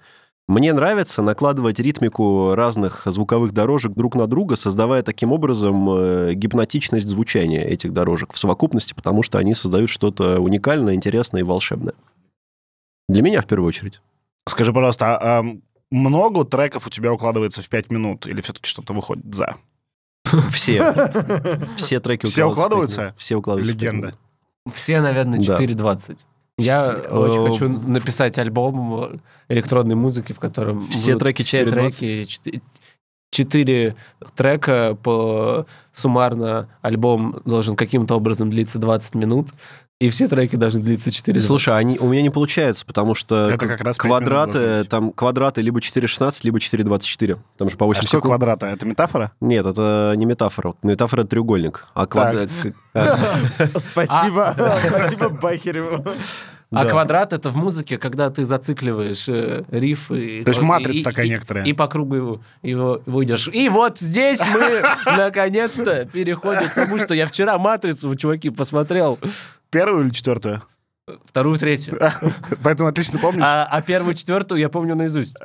S4: Мне нравится накладывать ритмику разных звуковых дорожек друг на друга, создавая таким образом э, гипнотичность звучания этих дорожек в совокупности, потому что они создают что-то уникальное, интересное и волшебное. Для меня в первую очередь.
S2: Скажи, пожалуйста, а, ам, много треков у тебя укладывается в 5 минут? Или все-таки что-то выходит за?
S4: Все. Все треки укладываются. Все укладываются.
S2: Легенда.
S5: Все, наверное,
S4: Да.
S5: 4.20. Я
S4: Все,
S5: очень
S4: э,
S5: хочу написать альбом электронной музыки, в котором
S4: Все треки
S5: все
S4: 4.20?
S5: треки, четы- четыре трека по суммарно альбом должен каким-то образом длиться 20 минут, и все треки должны длиться 4
S4: Слушай, они, у меня не получается, потому что
S2: Это как раз
S4: квадраты, там квадраты либо 4.16, либо 4.24. Там же по 8
S2: А что
S4: секунд.
S2: квадрата? Это метафора?
S4: Нет, это не метафора. Метафора — это треугольник. А квадрат...
S3: Спасибо. Спасибо Бахереву.
S5: А
S4: Да.
S5: квадрат это в музыке, когда ты зацикливаешь э, риф и
S2: То есть
S5: и-
S2: матрица
S5: и-
S2: такая
S5: и-
S2: некоторая.
S5: И по кругу его, его, его идешь. И вот здесь мы наконец-то переходим к тому, что я вчера матрицу, чуваки, посмотрел
S2: Первую или четвертую?
S5: вторую, третью.
S2: Поэтому отлично помнишь?
S5: А, а первую, четвертую я помню наизусть.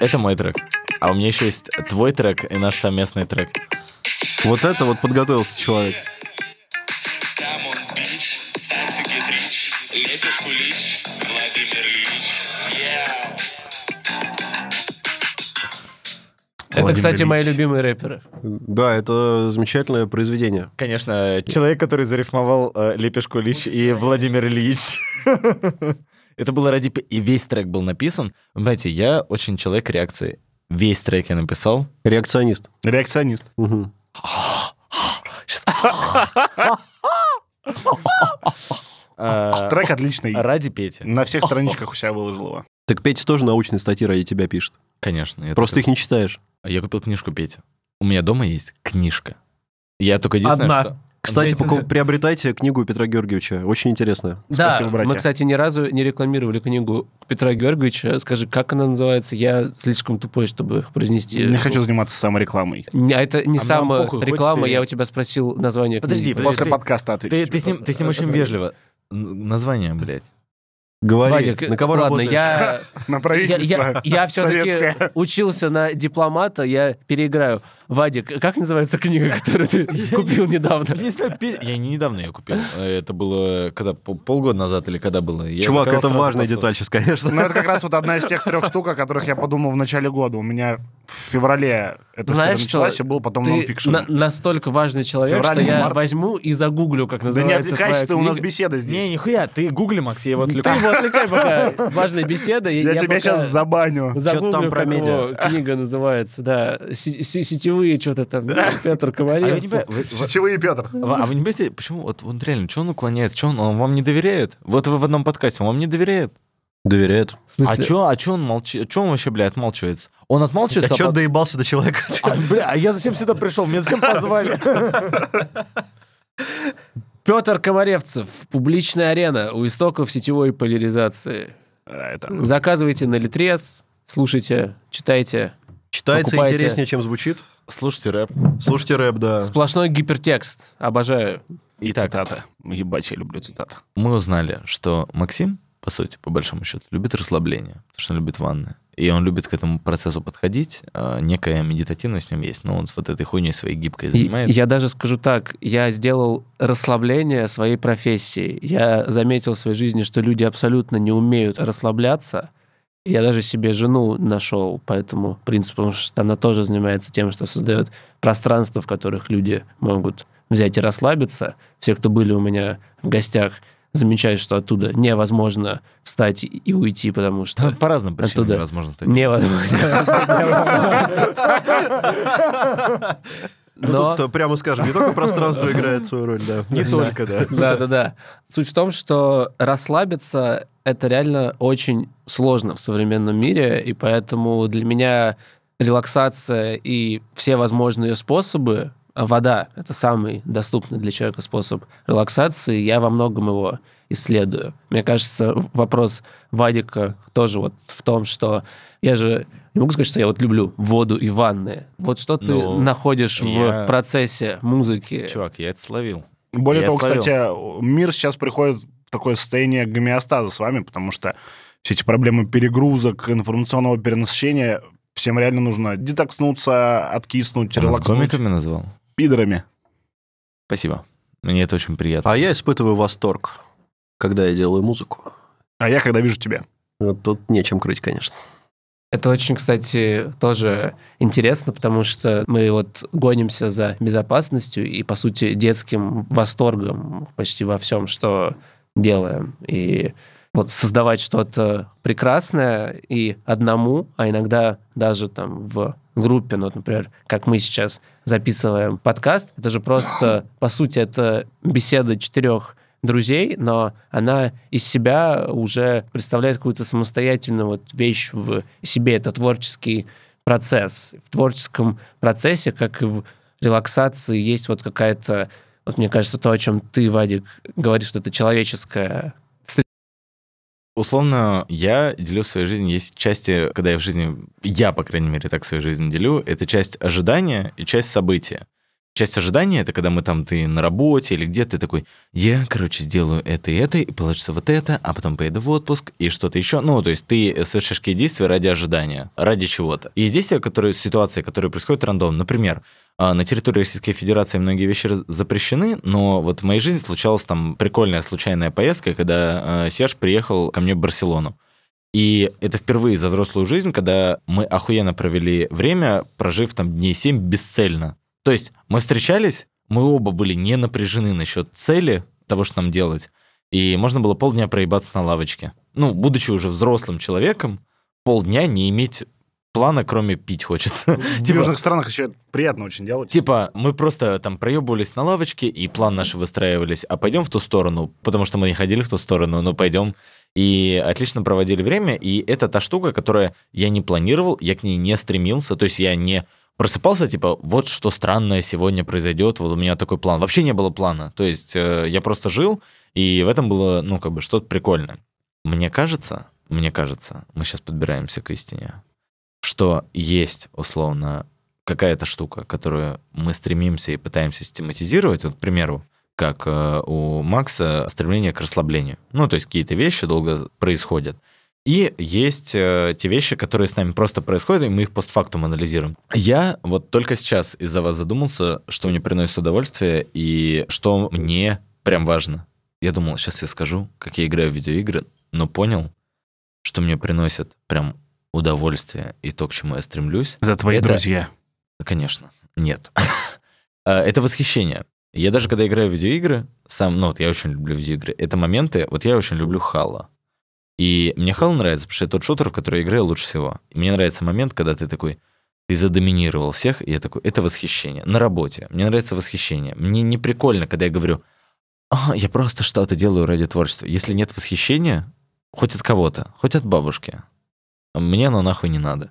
S3: Это мой трек. А у меня еще есть твой трек и наш совместный трек.
S4: Вот это вот подготовился человек.
S5: Это, кстати,
S2: Ильич.
S5: мои любимые рэперы.
S4: Да, это замечательное произведение.
S3: Конечно, человек, который зарифмовал э, Лепешку Ильич и Владимир Ильич. Это было ради... И весь трек был написан. Вы Понимаете, я очень человек реакции. Весь трек я написал.
S4: Реакционист.
S2: Реакционист.
S3: Э,
S2: Трек отличный.
S3: Ради Пети.
S2: На всех страничках у себя выложил его.
S4: Так Петя тоже научные статьи ради тебя пишет.
S3: Конечно.
S4: Просто их не читаешь.
S3: Я купил книжку Пети. У меня дома есть книжка. Я только единственное,
S5: Одна.
S3: что...
S4: Кстати,
S5: Петя-
S4: поку- приобретайте книгу Петра Георгиевича. Очень интересная.
S5: Да,
S2: Спасибо, братья.
S5: мы, кстати, ни разу не рекламировали книгу Петра Георгиевича. Скажи, как она называется? Я слишком тупой, чтобы произнести.
S2: Не хочу заниматься саморекламой.
S5: Не, а это не
S3: А нам
S5: самая
S3: похуй,
S5: реклама,
S3: хочешь ты-
S5: я у тебя спросил название
S3: Подожди,
S5: книги.
S3: подожди,
S2: После
S3: ты-
S2: подкаста отвечу.
S3: Ты, ты с ним, ты с ним очень вежливо. Название, блядь.
S4: Говори,
S5: Вадик,
S4: на кого
S5: ладно,
S4: работаешь?
S5: я,
S2: На
S5: я,
S2: правительство
S5: я, все-таки учился на дипломата, я переиграю. Вадик, как называется книга, которую ты купил недавно?
S3: Я не недавно ее купил. Это было когда пол- полгода назад или когда было.
S4: Чувак, это важная деталь сейчас, конечно.
S2: Ну, это как раз вот одна из тех трех штук, о которых я подумал в начале года. У меня в феврале эта
S5: Знаешь что?
S2: началась, и был потом
S5: Ты
S2: нонфикшн.
S5: на- настолько важный человек,
S2: Февраль,
S5: что я
S2: март.
S5: возьму и загуглю, как
S2: Да не
S5: называется
S2: отвлекайся, ты, у нас беседа здесь.
S3: Не, нихуя, ты гугли, Макс, я его
S5: Ты
S3: отвлекаю.
S5: его отвлекай пока. Важная беседа.
S2: Я тебя сейчас забаню.
S5: загуглю,
S4: там про медиа.
S5: книга называется, да. Си- Сетевые что-то там. Петр
S3: А вы
S2: Сетевые, Петр.
S3: Ва- А вы не понимаете, почему вот он реально, что он уклоняется, что он, он вам не доверяет? Вот вы в одном подкасте, он вам не доверяет.
S4: Доверяет.
S3: А что, а чё он молчит, что он вообще, бля, отмалчивается? Он
S4: А
S3: отмалчивается,
S4: что
S3: а,
S4: доебался до человека?
S3: а, бля, а я зачем сюда пришел? Меня зачем позвали?
S5: Петр Комаревцев. Публичная арена у истоков сетевой поляризации.
S2: А, Это...
S5: Заказывайте на Литрес, слушайте, читайте.
S4: Читается
S5: Покупайте.
S4: интереснее, чем звучит.
S3: Слушайте рэп.
S4: Слушайте рэп, да.
S5: Сплошной гипертекст. Обожаю.
S2: И
S3: Итак.
S2: цитаты. Ебать, я люблю цитаты.
S3: Мы узнали, что Максим, по сути, по большому счету, любит расслабление, потому что он любит ванны. И он любит к этому процессу подходить. а, Некая медитативность в нем есть, но он с вот этой хуйней своей гибкой
S5: И
S3: занимается.
S5: Я даже скажу так, я сделал расслабление своей профессии. Я заметил в своей жизни, что люди абсолютно не умеют расслабляться. Я даже себе жену нашел по этому принципу, потому что она тоже занимается тем, что создает пространство, в которых люди могут взять и расслабиться. Все, кто были у меня в гостях, замечают, что оттуда невозможно встать и уйти, потому что
S3: По разным причинам
S5: Оттуда.
S3: невозможно стать.
S5: невозможно.
S4: Ну,
S5: Но-
S4: тут, прямо скажем, не только пространство играет свою роль, да.
S3: Не только, да.
S5: Да, да, да. Суть в том, что расслабиться это реально очень сложно в современном мире, и поэтому для меня релаксация и все возможные способы, вода — это самый доступный для человека способ релаксации, я во многом его исследую. Мне кажется, вопрос Вадика тоже вот в том, что я же не могу сказать, что я вот люблю воду и ванны. Вот что ты
S3: Ну,
S5: находишь
S3: я-
S5: в процессе музыки?
S3: Чувак, я это словил.
S2: Более
S3: Я
S2: того,
S3: словил.
S2: кстати, мир сейчас приходит в такое состояние гомеостаза с вами, потому что все эти проблемы перегрузок, информационного перенасыщения, всем реально нужно детокснуться, откиснуть,
S3: нас
S2: релакснуть.
S3: гомиками назвал?
S2: Пидорами.
S3: Спасибо. Мне это очень приятно.
S4: А я испытываю восторг, когда я делаю музыку.
S2: А я, когда вижу тебя.
S4: Вот Тут нечем крыть, конечно.
S5: Это очень, кстати, тоже интересно, потому что мы вот гонимся за безопасностью и, по сути, детским восторгом почти во всем, что делаем. И вот создавать что-то прекрасное и одному, а иногда даже там в группе, ну, вот, например, как мы сейчас записываем подкаст, это же просто, по сути, это беседа четырех друзей, но она из себя уже представляет какую-то самостоятельную вот вещь в себе. Это творческий процесс. В творческом процессе, как и в релаксации, есть вот какая-то, вот мне кажется, то, о чем ты, Вадик, говоришь, что это человеческая
S3: Условно, я делю в своей жизни, есть части, когда я в жизни, я, по крайней мере, так свою жизнь делю, это часть ожидания и часть события. Часть ожидания — это когда мы там, ты на работе или где-то, ты такой, я, короче, сделаю это и это, и получится вот это, а потом поеду в отпуск, и что-то еще. Ну, то есть ты совершаешь какие действия ради ожидания, ради чего-то. И действия, которые, ситуации, которые происходят рандомно. Например, а, на территории Российской Федерации многие вещи запрещены, но вот в моей жизни случалась там прикольная случайная поездка, когда э, Серж приехал ко мне в Барселону. И это впервые за взрослую жизнь, когда мы охуенно провели время, прожив там дней 7 бесцельно. То есть мы встречались, мы оба были не напряжены насчет цели того, что нам делать, и можно было полдня проебаться на лавочке. Ну, будучи уже взрослым человеком, полдня не иметь плана, кроме пить хочется.
S2: В
S3: Типа-
S2: южных странах еще приятно очень делать.
S3: Типа, мы просто там проебывались на лавочке, и план наши выстраивались, а пойдем в ту сторону, потому что мы не ходили в ту сторону, но пойдем. И отлично проводили время, и это та штука, которая я не планировал, я к ней не стремился, то есть я не просыпался, типа, вот что странное сегодня произойдет, вот у меня такой план. Вообще не было плана, то есть э, я просто жил, и в этом было, ну, как бы, что-то прикольное. Мне кажется, мне кажется, мы сейчас подбираемся к истине, что есть, условно, какая-то штука, которую мы стремимся и пытаемся систематизировать, вот, к примеру, как э, у Макса стремление к расслаблению. Ну, то есть какие-то вещи долго происходят. И есть э, те вещи, которые с нами просто происходят, и мы их постфактум анализируем. Я вот только сейчас из-за вас задумался, что мне приносит удовольствие и что мне прям важно. Я думал, сейчас я скажу, как я играю в видеоигры, но понял, что мне приносит прям удовольствие и то, к чему я стремлюсь,
S2: Это твои
S3: Это-
S2: друзья.
S3: конечно, нет. А, Это восхищение. Я даже когда играю в видеоигры, сам, ну вот я очень люблю видеоигры, это моменты, вот я очень люблю Хала. И мне Хал нравится, потому что это тот шутер, в который я играю лучше всего. И мне нравится момент, когда ты такой, ты задоминировал всех, и я такой, это восхищение. На работе. Мне нравится восхищение. Мне не прикольно, когда я говорю, а, я просто что-то делаю ради творчества. Если нет восхищения, хоть от кого-то, хоть от бабушки, мне оно нахуй не надо.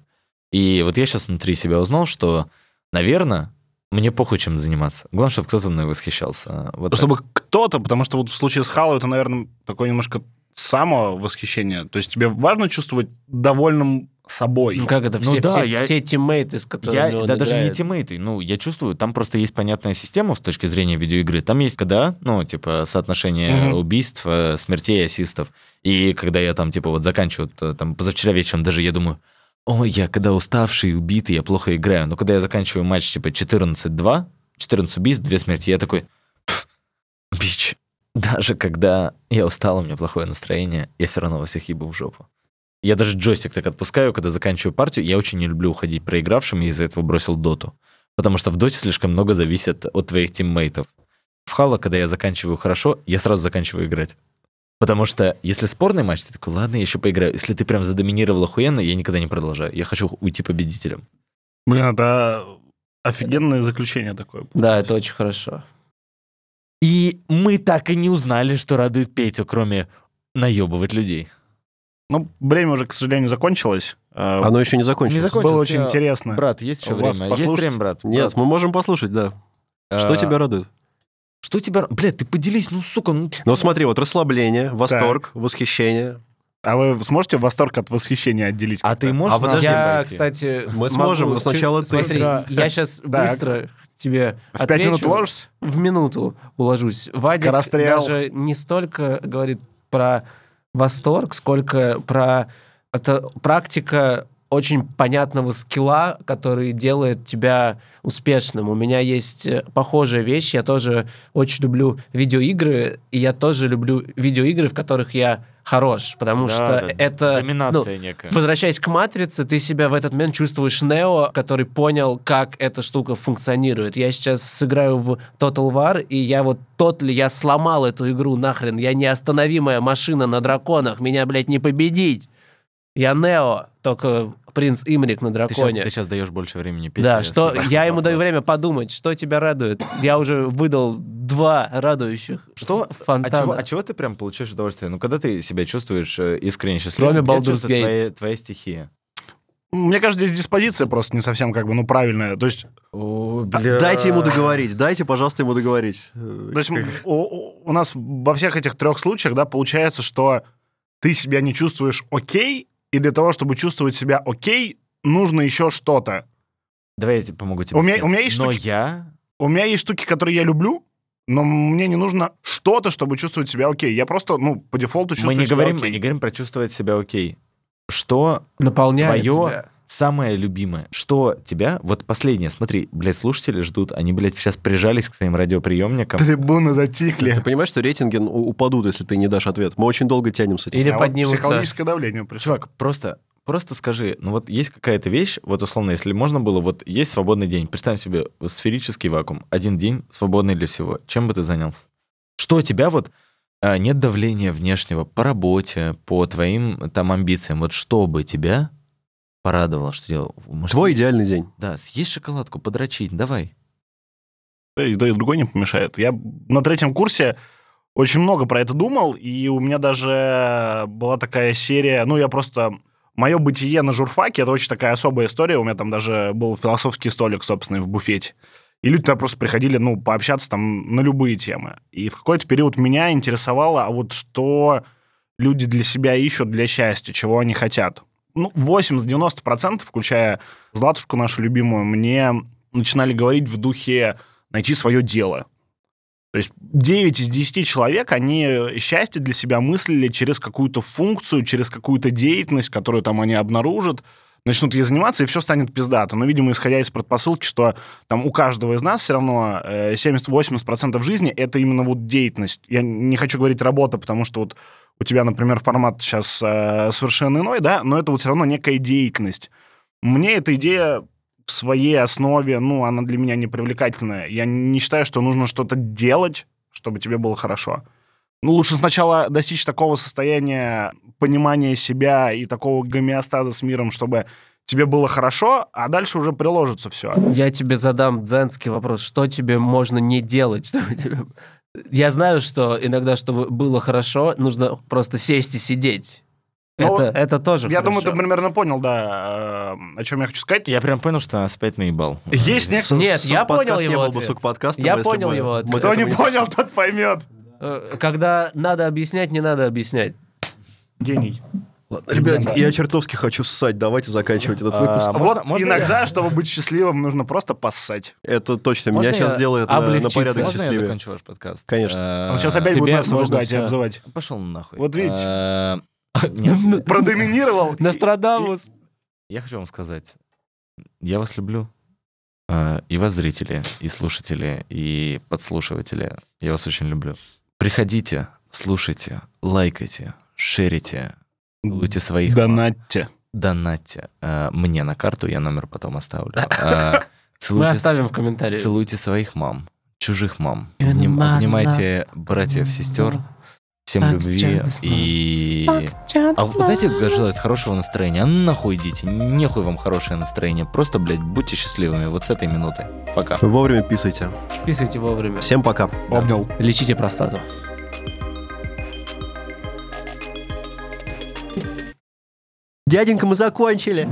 S3: И вот я сейчас внутри себя узнал, что, наверное, мне похуй чем заниматься. Главное, чтобы кто-то мной восхищался. Вот так.
S2: Чтобы кто-то, потому что вот в случае с Халлой это, наверное, такое немножко самовосхищение. То есть тебе важно чувствовать довольным собой.
S5: Ну как это,
S3: Ну
S5: все,
S3: да,
S5: все,
S3: я-
S5: все тиммейты, с которыми
S3: Я,
S5: он
S3: да даже не
S5: играет.
S3: тиммейты, ну, я чувствую, там просто есть понятная система с точки зрения видеоигры. Там есть когда, ну, типа, соотношение
S2: Мгм.
S3: убийств, э, смертей и ассистов. И когда я там, типа, вот заканчиваю, э, там, позавчера вечером даже я думаю, ой, я когда уставший и убитый, я плохо играю. Но когда я заканчиваю матч, типа, 14-2, 14 убийств, 2 смерти, я такой, «Пф, бич, даже когда я устал, у меня плохое настроение, я все равно во всех ебу в жопу. Я даже джойстик так отпускаю, когда заканчиваю партию. Я очень не люблю уходить проигравшим, и из-за этого бросил доту. Потому что в доте слишком много зависит от твоих тиммейтов. В Хало, когда я заканчиваю хорошо, я сразу заканчиваю играть. Потому что если спорный матч, ты такой, ладно, я еще поиграю. Если ты прям задоминировал охуенно, я никогда не продолжаю. Я хочу уйти победителем.
S2: Блин, это офигенное заключение такое.
S5: Да, это очень хорошо.
S3: Мы так и не узнали, что радует Петю, кроме наебывать людей.
S2: Ну, время уже, к сожалению, закончилось. А,
S4: Оно еще не закончилось.
S3: Не закончилось.
S2: Было очень
S3: я-
S2: интересно.
S3: Брат, есть еще время? Есть
S2: послушать?
S3: время, брат?
S4: Нет,
S3: Брат,
S4: мы можем послушать, да. Что
S3: а,
S4: тебя радует?
S3: Что тебя... Блядь, ты поделись, ну, сука, ну...
S4: Ну смотри, вот расслабление, восторг, восхищение.
S2: А вы сможете восторг от восхищения отделить?
S3: А ты можешь
S4: А подожди,
S5: Я,
S3: пойти?
S5: кстати,
S4: Мы сможем,
S5: могу
S4: но сначала
S5: чуть-
S4: ты.
S5: Смотри,
S2: Да.
S5: я сейчас быстро тебе
S2: В пять
S5: отвечу.
S2: минут уложишься?
S5: В минуту уложусь. Вадик
S2: Скорострел.
S5: даже не столько говорит про восторг, сколько про... Это практика очень понятного скилла, который делает тебя успешным. У меня есть э, похожая вещь. Я тоже очень люблю видеоигры, и я тоже люблю видеоигры, в которых я хорош, потому
S3: Да,
S5: что
S3: да,
S5: это... ну,
S3: Доминация некая.
S5: Возвращаясь к матрице, ты себя в этот момент чувствуешь Нео, который понял, как эта штука функционирует. Я сейчас сыграю в Total War, и я вот тот ли, я сломал эту игру нахрен. Я неостановимая машина на драконах, меня, блядь, не победить. Я Нео, только принц Имрик на
S3: Ты сейчас,
S5: драконе.
S3: ты сейчас даешь больше времени Пете.
S5: Да, что я ему даю время подумать, что тебя радует. Я уже выдал два радующих
S3: Что? А
S5: фонтана.
S3: чего, а чего ты прям получаешь удовольствие? Ну, когда ты себя чувствуешь э, искренне счастливым,
S5: Кроме
S3: где
S5: Baldur's
S3: чувствуется
S5: Gate.
S3: твоя, твоя стихия?
S2: Мне кажется, здесь диспозиция просто не совсем как бы, ну, правильная. То есть,
S3: О,
S4: А, Дайте ему договорить, дайте, пожалуйста, ему договорить.
S2: То есть у- у нас во всех этих трех случаях, да, получается, что ты себя не чувствуешь окей, и для того, чтобы чувствовать себя окей, нужно еще что-то.
S3: Давай я тебе помогу тебе.
S2: У меня- у меня есть
S3: Но
S2: штуки-
S3: я...
S2: У меня есть штуки, которые я люблю, но мне не нужно что-то, чтобы чувствовать себя окей. Я просто, ну, по дефолту
S3: Мы
S2: чувствую
S3: не
S2: себя
S3: говорим, мы
S2: окей.
S3: не говорим про чувствовать себя окей. Что
S5: наполняет
S3: твое
S5: тебя.
S3: Самое любимое? Что тебя... Вот последнее, смотри, блядь, слушатели ждут, они, блядь, сейчас прижались к своим радиоприемникам.
S2: Трибуны затихли.
S4: Ты понимаешь, что рейтинги ну, упадут, если ты не дашь ответ? Мы очень долго тянем с этим.
S5: Или
S2: А вот
S5: поднимутся.
S2: психологическое давление пришло.
S3: Чувак, просто, просто скажи, ну вот есть какая-то вещь, вот условно, если можно было, вот есть свободный день, представь себе сферический вакуум, один день свободный для всего, чем бы ты занялся? Что у тебя вот а, нет давления внешнего по работе, по твоим там амбициям, вот что бы тебя порадовало, что делал? Может,
S4: Твой идеальный день.
S3: Да, съесть шоколадку, подрочить, давай.
S2: Да и, да и другой не помешает. Я на третьем курсе очень много про это думал, и у меня даже была такая серия, ну, я просто... Мое бытие на журфаке — это очень такая особая история. У меня там даже был философский столик, собственно, в буфете. И люди туда просто приходили, ну, пообщаться там на любые темы. И в какой-то период меня интересовало, а вот что люди для себя ищут для счастья, чего они хотят. Ну, 80-90%, включая Златушку нашу любимую, мне начинали говорить в духе найти свое дело. То есть 9 из 10 человек, они счастье для себя мыслили через какую-то функцию, через какую-то деятельность, которую там они обнаружат, начнут ей заниматься, и все станет пиздато. Но, видимо, исходя из предпосылки, что там у каждого из нас все равно э, 70-80% жизни — это именно вот деятельность. Я не хочу говорить работа, потому что вот у тебя, например, формат сейчас э, совершенно иной, да, но это вот все равно некая деятельность. Мне эта идея в своей основе, ну, она для меня не привлекательная. Я не считаю, что нужно что-то делать, чтобы тебе было хорошо. Ну, лучше сначала достичь такого состояния понимания себя и такого гомеостаза с миром, чтобы тебе было хорошо, а дальше уже приложится все.
S5: Я тебе задам дзенский вопрос. Что тебе можно не делать? чтобы тебе- Я знаю, что иногда, чтобы было хорошо, нужно просто сесть и сидеть.
S2: Ну,
S5: это, это тоже
S2: Я
S5: хорошо.
S2: думаю, ты примерно понял, да, э, о чем я хочу сказать.
S3: Я прям понял, что нас опять наебал.
S2: Есть не...
S4: С-
S5: Нет,
S4: сук
S5: я понял
S4: подкаст не
S5: его
S4: был бы сук подкастом,
S5: Я понял
S4: бы
S5: его
S4: мы
S5: ответ.
S2: Кто не понял, тот поймет.
S5: Э, Когда надо объяснять, не надо объяснять.
S2: Гений.
S4: Ладно, ребят, я чертовски хочу ссать. Давайте заканчивать этот выпуск.
S3: А,
S2: вот
S3: можно-
S2: иногда, чтобы быть счастливым, нужно просто поссать.
S4: Это точно.
S3: Можно
S4: Меня сейчас
S3: я
S4: сделает на, на
S5: облегчиться?
S4: порядок
S3: Можно я
S4: счастливее.
S3: закончу ваш подкаст?
S4: Конечно.
S3: Э,
S2: Он сейчас опять будет нас ругать и обзывать.
S3: Пошел нахуй.
S2: Вот видите.
S3: Э, нет,
S2: Продоминировал.
S5: Нострадамус.
S3: Я хочу вам сказать, я вас люблю. Э, И вас, зрители, и слушатели, и подслушиватели. Я вас очень люблю. Приходите, слушайте, лайкайте, шерите, целуйте своих мам,
S2: Донатьте.
S3: донатьте э, мне на карту, я номер потом оставлю. Э,
S5: Мы
S3: Целуйте,
S5: оставим в комментариях.
S3: целуйте своих мам, чужих мам. Обним- обнимайте братьев, сестер. Всем любви и... А знаете, как желает хорошего настроения? А нахуй идите, нехуй вам хорошее настроение. Просто, блядь, будьте счастливыми вот с этой минуты. Пока.
S4: Вовремя писайте.
S5: Писайте вовремя.
S4: Всем пока.
S2: Обнял.
S5: Лечите простату.
S4: Дяденька, мы закончили.